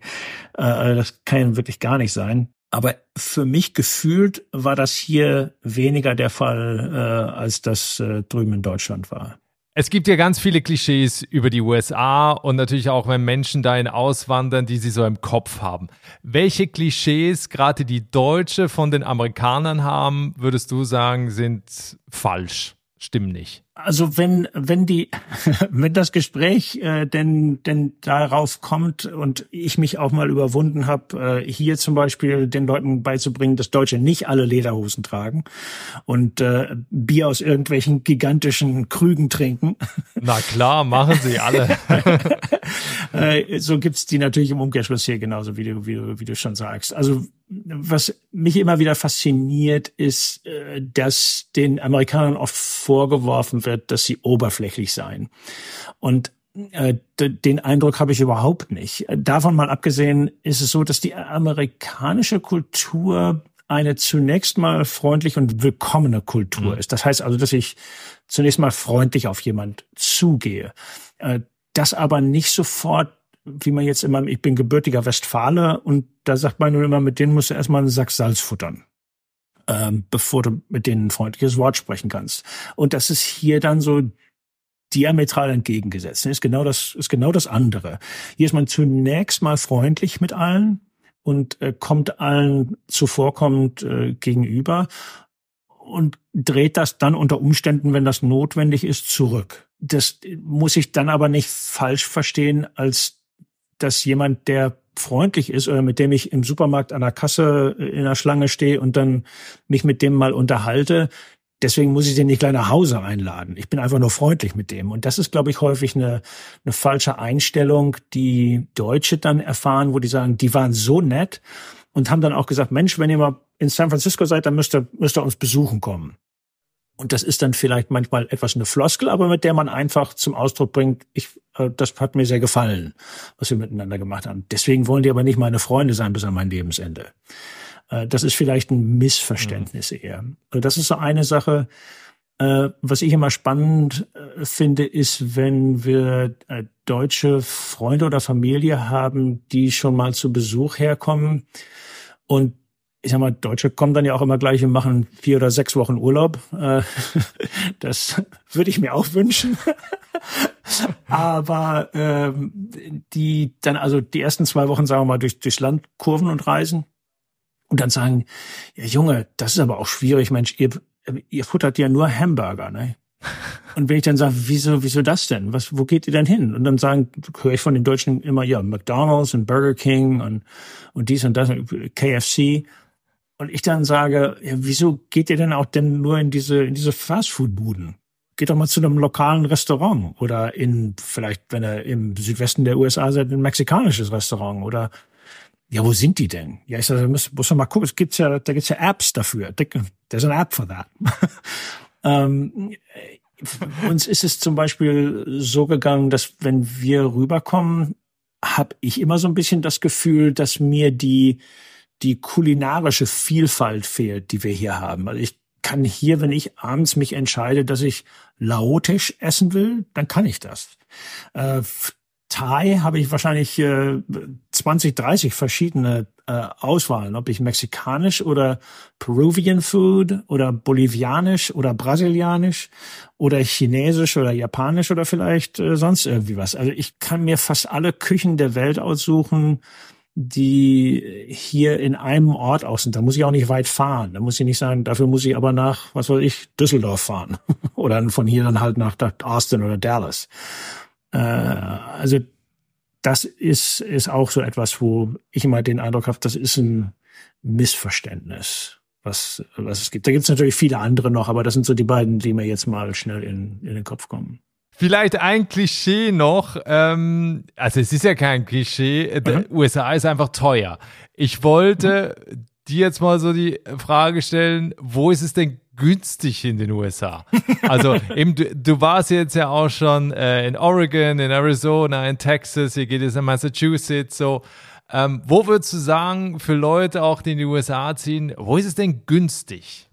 Äh, das kann wirklich gar nicht sein. Aber für mich gefühlt war das hier weniger der Fall, äh, als das äh, drüben in Deutschland war. Es gibt ja ganz viele Klischees über die USA und natürlich auch, wenn Menschen dahin auswandern, die sie so im Kopf haben. Welche Klischees gerade die Deutsche von den Amerikanern haben, würdest du sagen, sind falsch, stimmen nicht? Also wenn wenn die wenn das Gespräch äh, denn denn darauf kommt und ich mich auch mal überwunden habe, äh, hier zum Beispiel den Leuten beizubringen, dass Deutsche nicht alle Lederhosen tragen und äh, Bier aus irgendwelchen gigantischen Krügen trinken. Na klar, machen sie alle. äh, so gibt's die natürlich im Umkehrschluss hier genauso, wie du wie du wie du schon sagst. Also was mich immer wieder fasziniert, ist, äh, dass den Amerikanern oft vorgeworfen wird, dass sie oberflächlich seien. Und äh, den Eindruck habe ich überhaupt nicht. Davon mal abgesehen ist es so, dass die amerikanische Kultur eine zunächst mal freundlich und willkommene Kultur mhm. ist. Das heißt also, dass ich zunächst mal freundlich auf jemand zugehe. Äh, das aber nicht sofort wie man jetzt immer, ich bin gebürtiger Westfale und da sagt man nur immer, mit denen musst du erstmal einen Sack Salz futtern, ähm, bevor du mit denen ein freundliches Wort sprechen kannst. Und das ist hier dann so diametral entgegengesetzt. Ist genau das, ist genau das andere. Hier ist man zunächst mal freundlich mit allen und äh, kommt allen zuvorkommend äh, gegenüber und dreht das dann unter Umständen, wenn das notwendig ist, zurück. Das muss ich dann aber nicht falsch verstehen als dass jemand, der freundlich ist oder mit dem ich im Supermarkt an der Kasse äh, in der Schlange stehe und dann mich mit dem mal unterhalte, deswegen muss ich den nicht gleich nach Hause einladen. Ich bin einfach nur freundlich mit dem. Und das ist, glaube ich, häufig eine, eine falsche Einstellung, die Deutsche dann erfahren, wo die sagen, die waren so nett und haben dann auch gesagt, Mensch, wenn ihr mal in San Francisco seid, dann müsst ihr, müsst ihr uns besuchen kommen. Und das ist dann vielleicht manchmal etwas eine Floskel, aber mit der man einfach zum Ausdruck bringt, ich, äh, das hat mir sehr gefallen, was wir miteinander gemacht haben. Deswegen wollen die aber nicht meine Freunde sein bis an mein Lebensende. Äh, das ist vielleicht ein Missverständnis mhm. eher. Also das ist so eine Sache. Äh, was ich immer spannend äh, finde, ist, wenn wir äh, deutsche Freunde oder Familie haben, die schon mal zu Besuch herkommen und ich sag mal, Deutsche kommen dann ja auch immer gleich und machen vier oder sechs Wochen Urlaub. Äh, das würde ich mir auch wünschen. Aber ähm, die dann also die ersten zwei Wochen, sagen wir mal, durch, durchs Land kurven und reisen und dann sagen, ja Junge, das ist aber auch schwierig, Mensch, ihr, ihr futtert ja nur Hamburger, ne? Und wenn ich dann sage, wieso, wieso das denn? Was, wo geht ihr denn hin? Und dann sagen, höre ich von den Deutschen immer, ja, McDonald's und Burger King und, und dies und das, KFC. Und ich dann sage, ja, wieso geht ihr denn auch denn nur in diese, in diese Fastfood-Buden? Geht doch mal zu einem lokalen Restaurant oder in, vielleicht, wenn er im Südwesten der USA seid, ein mexikanisches Restaurant oder, ja, wo sind die denn? Ja, ich sage, muss, muss mal gucken, es gibt's ja, da gibt's ja Apps dafür. There's an app for that. ähm, uns ist es zum Beispiel so gegangen, dass wenn wir rüberkommen, habe ich immer so ein bisschen das Gefühl, dass mir die die kulinarische Vielfalt fehlt, die wir hier haben. Also ich kann hier, wenn ich abends mich entscheide, dass ich laotisch essen will, dann kann ich das. Äh, Thai habe ich wahrscheinlich äh, 20, 30 verschiedene äh, Auswahlen, ob ich mexikanisch oder Peruvian Food oder bolivianisch oder brasilianisch oder chinesisch oder japanisch oder vielleicht äh, sonst irgendwie was. Also ich kann mir fast alle Küchen der Welt aussuchen, die hier in einem Ort auch sind. Da muss ich auch nicht weit fahren. Da muss ich nicht sagen, dafür muss ich aber nach, was weiß ich, Düsseldorf fahren. oder von hier dann halt nach Austin oder Dallas. Äh, also das ist, ist auch so etwas, wo ich immer den Eindruck habe, das ist ein Missverständnis, was, was es gibt. Da gibt es natürlich viele andere noch, aber das sind so die beiden, die mir jetzt mal schnell in, in den Kopf kommen. Vielleicht ein Klischee noch. Ähm, also es ist ja kein Klischee. Mhm. USA ist einfach teuer. Ich wollte mhm. dir jetzt mal so die Frage stellen, wo ist es denn günstig in den USA? Also eben, du, du warst jetzt ja auch schon äh, in Oregon, in Arizona, in Texas, hier geht es in Massachusetts, so. Ähm, wo würdest du sagen, für Leute auch, die in die USA ziehen, wo ist es denn günstig?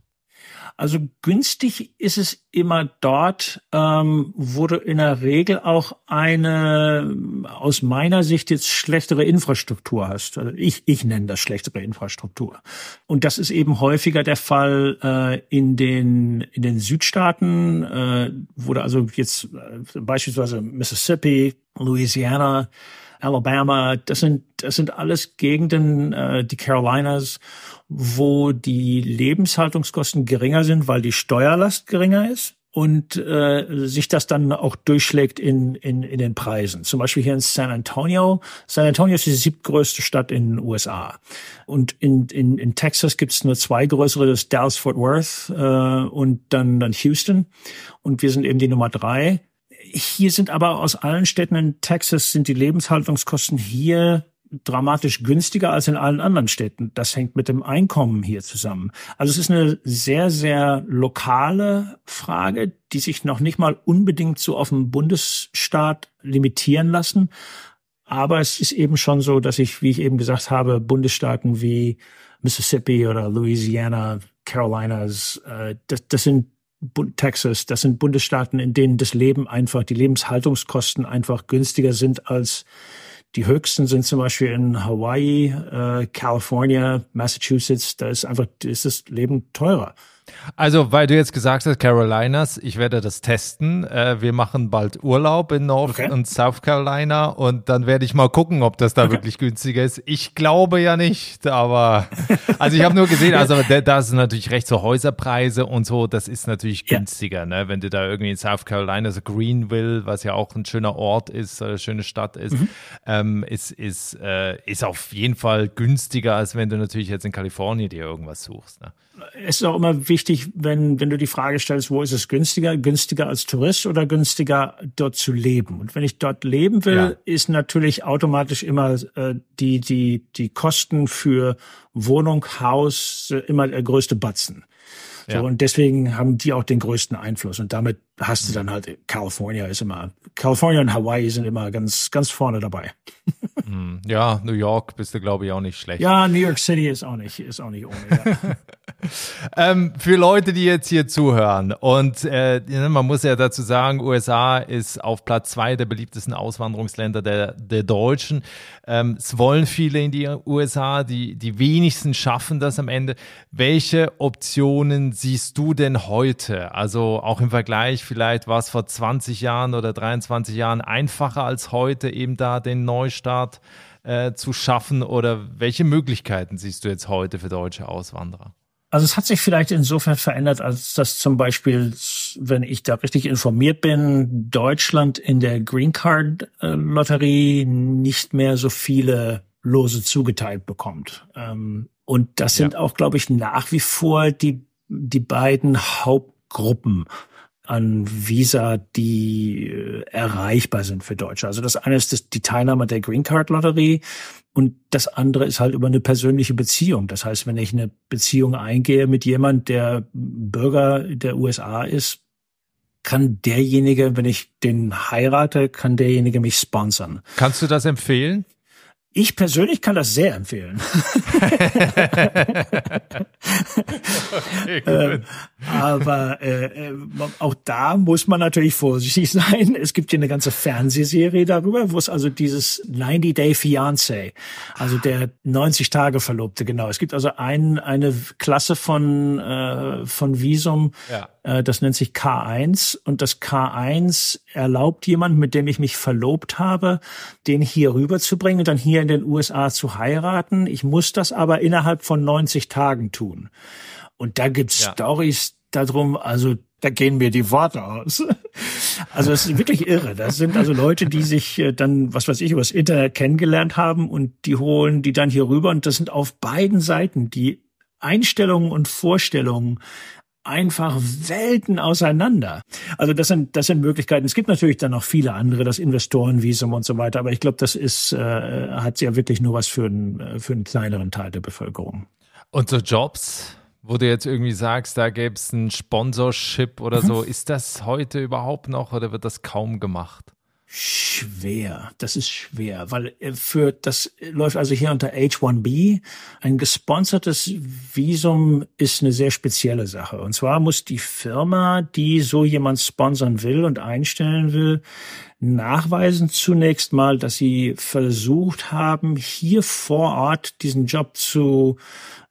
Also günstig ist es immer dort, ähm, wo du in der Regel auch eine aus meiner Sicht jetzt schlechtere Infrastruktur hast. Also ich, ich nenne das schlechtere Infrastruktur. Und das ist eben häufiger der Fall äh, in den in den Südstaaten, äh, wo du also jetzt äh, beispielsweise Mississippi, Louisiana, Alabama, das sind das sind alles Gegenden, äh, die Carolinas wo die Lebenshaltungskosten geringer sind, weil die Steuerlast geringer ist und äh, sich das dann auch durchschlägt in, in, in den Preisen. Zum Beispiel hier in San Antonio. San Antonio ist die siebtgrößte Stadt in den USA. Und in, in, in Texas gibt es nur zwei größere, das ist Dallas-Fort Worth äh, und dann, dann Houston. Und wir sind eben die Nummer drei. Hier sind aber aus allen Städten in Texas sind die Lebenshaltungskosten hier dramatisch günstiger als in allen anderen Städten. Das hängt mit dem Einkommen hier zusammen. Also es ist eine sehr, sehr lokale Frage, die sich noch nicht mal unbedingt so auf den Bundesstaat limitieren lassen. Aber es ist eben schon so, dass ich, wie ich eben gesagt habe, Bundesstaaten wie Mississippi oder Louisiana, Carolinas, äh, das, das sind Texas, das sind Bundesstaaten, in denen das Leben einfach, die Lebenshaltungskosten einfach günstiger sind als die höchsten sind zum Beispiel in Hawaii, äh, California, Massachusetts. Da ist einfach ist das Leben teurer. Also, weil du jetzt gesagt hast, Carolinas, ich werde das testen. Äh, wir machen bald Urlaub in North okay. und South Carolina und dann werde ich mal gucken, ob das da okay. wirklich günstiger ist. Ich glaube ja nicht, aber also ich habe nur gesehen, also da sind natürlich recht so Häuserpreise und so, das ist natürlich günstiger, ja. ne? Wenn du da irgendwie in South Carolina, so Greenville, was ja auch ein schöner Ort ist, eine schöne Stadt ist, mhm. ähm, ist, ist, äh, ist auf jeden Fall günstiger, als wenn du natürlich jetzt in Kalifornien dir irgendwas suchst. Ne? Es ist auch immer wichtig, wenn, wenn du die Frage stellst, wo ist es günstiger? Günstiger als Tourist oder günstiger dort zu leben? Und wenn ich dort leben will, ja. ist natürlich automatisch immer äh, die, die, die Kosten für Wohnung, Haus äh, immer der größte Batzen. So, ja. und deswegen haben die auch den größten Einfluss. Und damit hast du dann halt, California ist immer, California und Hawaii sind immer ganz, ganz vorne dabei. Hm, ja, New York bist du, glaube ich, auch nicht schlecht. Ja, New York City ist auch nicht, ist auch nicht ohne. Ja. ähm, für Leute, die jetzt hier zuhören und äh, man muss ja dazu sagen, USA ist auf Platz zwei der beliebtesten Auswanderungsländer der, der Deutschen. Ähm, es wollen viele in die USA, die, die wenigsten schaffen das am Ende. Welche Optionen siehst du denn heute? Also auch im Vergleich, vielleicht war es vor 20 Jahren oder 23 Jahren einfacher als heute, eben da den Neustart äh, zu schaffen? Oder welche Möglichkeiten siehst du jetzt heute für deutsche Auswanderer? Also es hat sich vielleicht insofern verändert, als dass zum Beispiel, wenn ich da richtig informiert bin, Deutschland in der Green Card äh, Lotterie nicht mehr so viele Lose zugeteilt bekommt. Ähm, und das sind ja. auch, glaube ich, nach wie vor die, die beiden Hauptgruppen an Visa, die äh, erreichbar sind für Deutsche. Also das eine ist das, die Teilnahme der Green Card Lotterie und das andere ist halt über eine persönliche Beziehung. Das heißt, wenn ich eine Beziehung eingehe mit jemand, der Bürger der USA ist, kann derjenige, wenn ich den heirate, kann derjenige mich sponsern. Kannst du das empfehlen? Ich persönlich kann das sehr empfehlen. okay, äh, aber äh, äh, auch da muss man natürlich vorsichtig sein. Es gibt hier eine ganze Fernsehserie darüber, wo es also dieses 90 Day Fiancé, also der 90 Tage Verlobte, genau. Es gibt also ein, eine Klasse von äh, von Visum. Ja äh, das nennt sich K1 und das K1 erlaubt jemand, mit dem ich mich verlobt habe, den hier rüberzubringen und dann hier in den USA zu heiraten. Ich muss das aber innerhalb von 90 Tagen tun. Und da gibt's ja. Stories darum, also da gehen mir die Worte aus. Also es ist wirklich irre. Das sind also Leute, die sich äh, dann, was weiß ich, übers Internet kennengelernt haben und die holen die dann hier rüber und das sind auf beiden Seiten die Einstellungen und Vorstellungen einfach Welten auseinander. Also das sind das sind Möglichkeiten. Es gibt natürlich dann noch viele andere, das Investorenvisum und so weiter, aber ich glaube, das ist äh, hat ja wirklich nur was für einen äh, für einen kleineren Teil der Bevölkerung. Und so Jobs, wo du jetzt irgendwie sagst, da gäbe es ein Sponsorship oder so, ist das heute überhaupt noch oder wird das kaum gemacht? Schwer, das ist schwer, weil äh, für das läuft also hier unter H1B. Ein gesponsertes Visum ist eine sehr spezielle Sache. Und zwar muss die Firma, die so jemand sponsern will und einstellen will, nachweisen zunächst mal, dass sie versucht haben, hier vor Ort diesen Job zu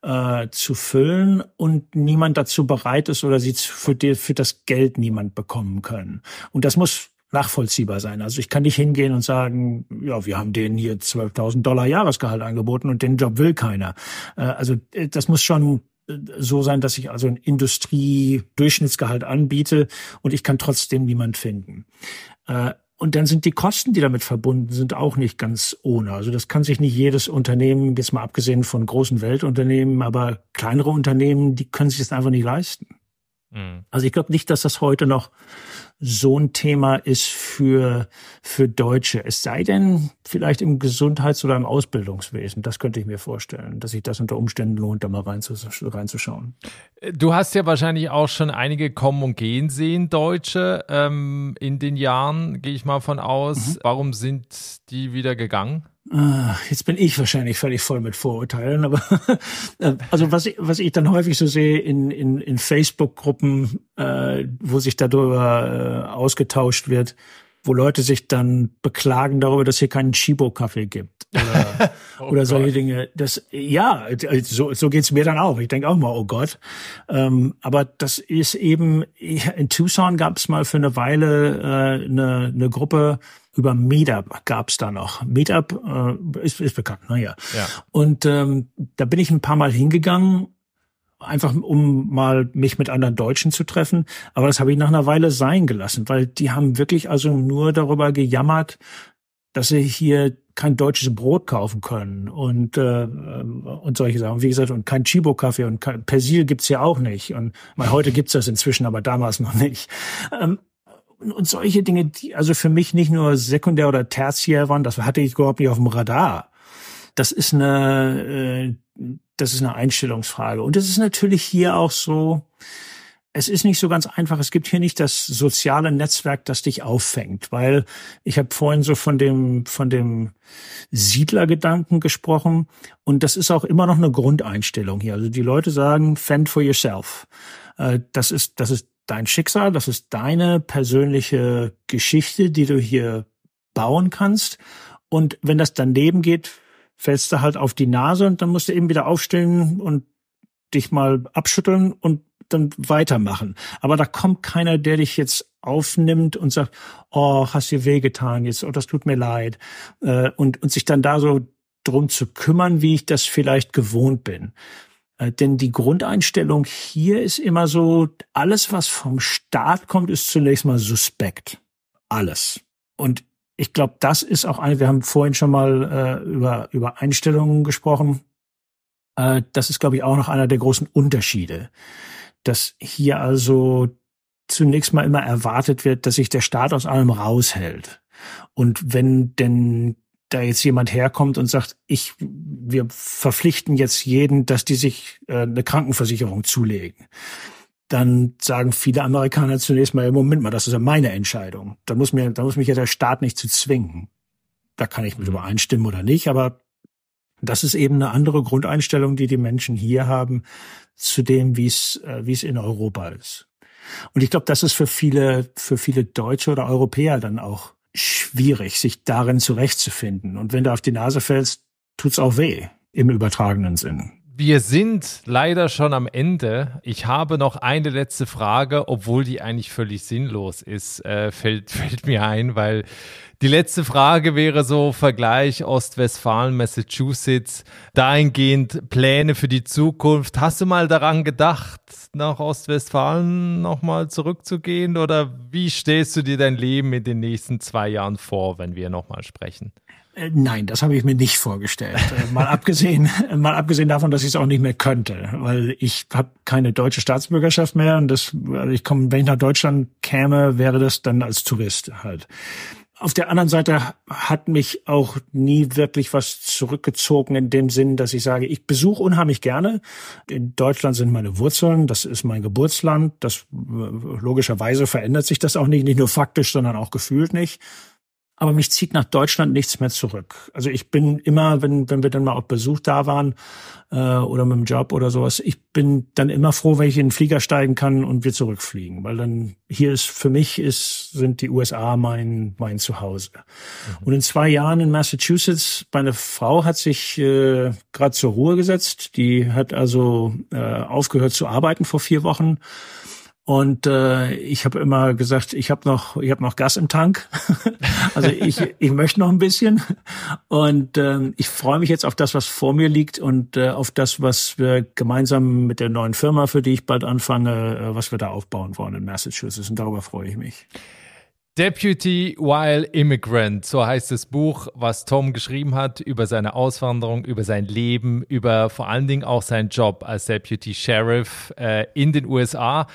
äh, zu füllen und niemand dazu bereit ist oder sie für, die, für das Geld niemand bekommen können. Und das muss nachvollziehbar sein. Also ich kann nicht hingehen und sagen, ja, wir haben denen hier 12.000 Dollar Jahresgehalt angeboten und den Job will keiner. Äh, also äh, das muss schon äh, so sein, dass ich also ein Industrie-Durchschnittsgehalt anbiete und ich kann trotzdem niemand finden. Und dann sind die Kosten, die damit verbunden sind, auch nicht ganz ohne. Also das kann sich nicht jedes Unternehmen, jetzt mal abgesehen von großen Weltunternehmen, aber kleinere Unternehmen, die können sich das einfach nicht leisten. Mhm. Also ich glaube nicht, dass das heute noch so ein Thema ist für, für Deutsche. Es sei denn, vielleicht im Gesundheits- oder im Ausbildungswesen. Das könnte ich mir vorstellen, dass sich das unter Umständen lohnt, da mal reinzuschauen. Du hast ja wahrscheinlich auch schon einige kommen und gehen sehen, Deutsche, ähm, in den Jahren, gehe ich mal von aus. Mhm. Warum sind die wieder gegangen? Ah, jetzt bin ich wahrscheinlich völlig voll mit Vorurteilen, aber äh, also was ich, was ich dann häufig so sehe in, in, in Facebook-Gruppen, äh, wo sich darüber äh, ausgetauscht wird, wo Leute sich dann beklagen darüber, dass hier keinen Chibo-Kaffee gibt oder, oh oder solche Dinge. Das ja, so, so geht's mir dann auch. Ich denke auch mal, oh Gott. Ähm, aber das ist eben in Tucson gab es mal für eine Weile äh, eine, eine Gruppe über Meetup gab's da noch. Meetup äh, ist, ist bekannt, naja. Ja. Und ähm, da bin ich ein paar Mal hingegangen, einfach um mal mich mit anderen Deutschen zu treffen. Aber das habe ich nach einer Weile sein gelassen, weil die haben wirklich also nur darüber gejammert, dass sie hier kein deutsches Brot kaufen können und äh, und solche Sachen. Wie gesagt, und kein Chibo-Kaffee und kein Persil gibt's ja auch nicht. Und mal heute gibt's das inzwischen, aber damals noch nicht. Ähm, und solche Dinge, die also für mich nicht nur sekundär oder tertiär waren, das hatte ich überhaupt nicht auf dem Radar. Das ist eine, äh, das ist eine Einstellungsfrage. Und es ist natürlich hier auch so, es ist nicht so ganz einfach. Es gibt hier nicht das soziale Netzwerk, das dich auffängt, weil ich habe vorhin so von dem von dem Siedlergedanken gesprochen und das ist auch immer noch eine Grundeinstellung hier. Also die Leute sagen, fend for yourself. Äh, das ist das ist dein Schicksal, das ist deine persönliche Geschichte, die du hier bauen kannst. Und wenn das daneben geht, fällst du halt auf die Nase und dann musst du eben wieder aufstehen und dich mal abschütteln und dann weitermachen. Aber da kommt keiner, der dich jetzt aufnimmt und sagt, oh, hast dir wehgetan jetzt, oh, das tut mir leid. Äh, und, und sich dann da so drum zu kümmern, wie ich das vielleicht gewohnt bin. Äh, denn die Grundeinstellung hier ist immer so, alles, was vom Staat kommt, ist zunächst mal suspekt. Alles. Und ich glaube, das ist auch eine, wir haben vorhin schon mal äh, über, über Einstellungen gesprochen. Äh, das ist, glaube ich, auch noch einer der großen Unterschiede. Dass hier also zunächst mal immer erwartet wird, dass sich der Staat aus allem raushält. Und wenn denn da jetzt jemand herkommt und sagt, ich, wir verpflichten jetzt jeden, dass die sich äh, eine Krankenversicherung zulegen, dann sagen viele Amerikaner zunächst mal, Moment mal, das ist ja meine Entscheidung. Da muss mir, da muss mich ja der Staat nicht zu zwingen. Da kann ich mit mhm. übereinstimmen oder nicht, aber das ist eben eine andere Grundeinstellung, die die Menschen hier haben, zu dem, wie es, äh, wie es in Europa ist. Und ich glaube, das ist für viele, für viele Deutsche oder Europäer dann auch schwierig, sich darin zurechtzufinden. Und wenn du auf die Nase fällst, tut's auch weh im übertragenen Sinn. Wir sind leider schon am Ende. Ich habe noch eine letzte Frage, obwohl die eigentlich völlig sinnlos ist, äh, fällt, fällt mir ein, weil die letzte Frage wäre so Vergleich Ostwestfalen, Massachusetts, dahingehend Pläne für die Zukunft. Hast du mal daran gedacht, nach Ostwestfalen nochmal zurückzugehen oder wie stellst du dir dein Leben in den nächsten zwei Jahren vor, wenn wir nochmal sprechen? Äh, nein, das habe ich mir nicht vorgestellt. Äh, mal abgesehen, mal abgesehen davon, dass ich es auch nicht mehr könnte, weil ich habe keine deutsche Staatsbürgerschaft mehr und das, also ich komme, wenn ich nach Deutschland käme, wäre das dann als Tourist halt. Auf der anderen Seite hat mich auch nie wirklich was zurückgezogen in dem Sinn, dass ich sage, ich besuche unheimlich gerne. In Deutschland sind meine Wurzeln, das ist mein Geburtsland. Das logischerweise verändert sich das auch nicht, nicht nur faktisch, sondern auch gefühlt nicht. Aber mich zieht nach Deutschland nichts mehr zurück. Also ich bin immer, wenn, wenn wir dann mal auf Besuch da waren äh, oder mit dem Job oder sowas, ich bin dann immer froh, wenn ich in den Flieger steigen kann und wir zurückfliegen. Weil dann hier ist für mich ist, sind die USA mein, mein Zuhause. Mhm. Und in zwei Jahren in Massachusetts, meine Frau hat sich äh, gerade zur Ruhe gesetzt. Die hat also äh, aufgehört zu arbeiten vor vier Wochen und äh, ich habe immer gesagt, ich habe noch, ich habe noch Gas im Tank. also ich, ich möchte noch ein bisschen. Und äh, ich freue mich jetzt auf das, was vor mir liegt und äh, auf das, was wir gemeinsam mit der neuen Firma, für die ich bald anfange, äh, was wir da aufbauen wollen in Massachusetts. Und darüber freue ich mich. Deputy While Immigrant, so heißt das Buch, was Tom geschrieben hat über seine Auswanderung, über sein Leben, über vor allen Dingen auch seinen Job als Deputy Sheriff äh, in den USA.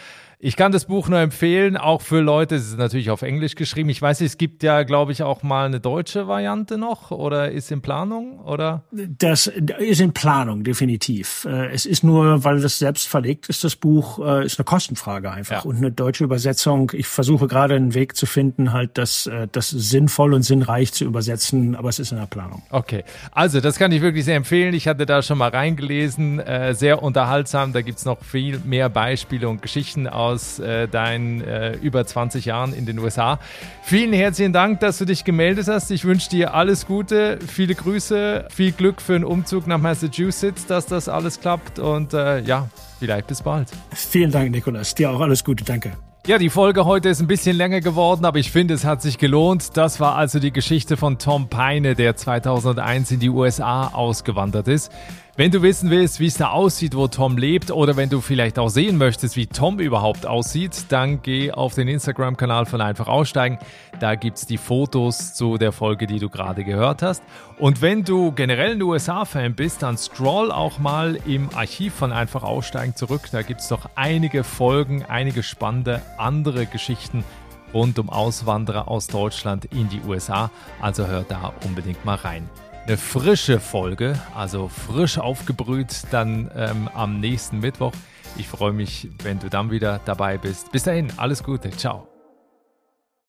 Ich kann das Buch nur empfehlen, auch für Leute, es ist natürlich auf Englisch geschrieben. Ich weiß, es gibt ja, glaube ich, auch mal eine deutsche Variante noch oder ist in Planung, oder? Das ist in Planung, definitiv. Äh, es ist nur, weil das selbst verlegt ist, das Buch, äh, ist eine Kostenfrage einfach. Ja. Und eine deutsche Übersetzung, ich versuche gerade einen Weg zu finden, halt das, äh, das sinnvoll und sinnreich zu übersetzen, aber es ist in der Planung. Okay, also das kann ich wirklich sehr empfehlen. Ich hatte da schon mal reingelesen, sehr unterhaltsam. Da gibt's noch viel mehr Beispiele und Geschichten aus aus äh, deinen äh, über 20 Jahren in den USA. Vielen herzlichen Dank, dass du dich gemeldet hast. Ich wünsche dir alles Gute, viele Grüße, viel Glück für den Umzug nach Massachusetts, dass das alles klappt und äh, ja, vielleicht bis bald. Vielen Dank, Nikolas. Dir auch alles Gute. Danke. Ja, die Folge heute ist ein bisschen länger geworden, aber ich finde, es hat sich gelohnt. Das war also die Geschichte von Tom Peine, der 2001 in die USA ausgewandert ist. Wenn du wissen willst, wie es da aussieht, wo Tom lebt, oder wenn du vielleicht auch sehen möchtest, wie Tom überhaupt aussieht, dann geh auf den Instagram-Kanal von Einfach Aussteigen. Da gibt's die Fotos zu der Folge, die du gerade gehört hast. Und wenn du generell ein USA-Fan bist, dann scroll auch mal im Archiv von Einfach Aussteigen zurück. Da gibt's doch einige Folgen, einige spannende andere Geschichten rund um Auswanderer aus Deutschland in die USA. Also hör da unbedingt mal rein eine frische Folge, also frisch aufgebrüht, dann ähm, am nächsten Mittwoch. Ich freue mich, wenn du dann wieder dabei bist. Bis dahin, alles Gute, ciao.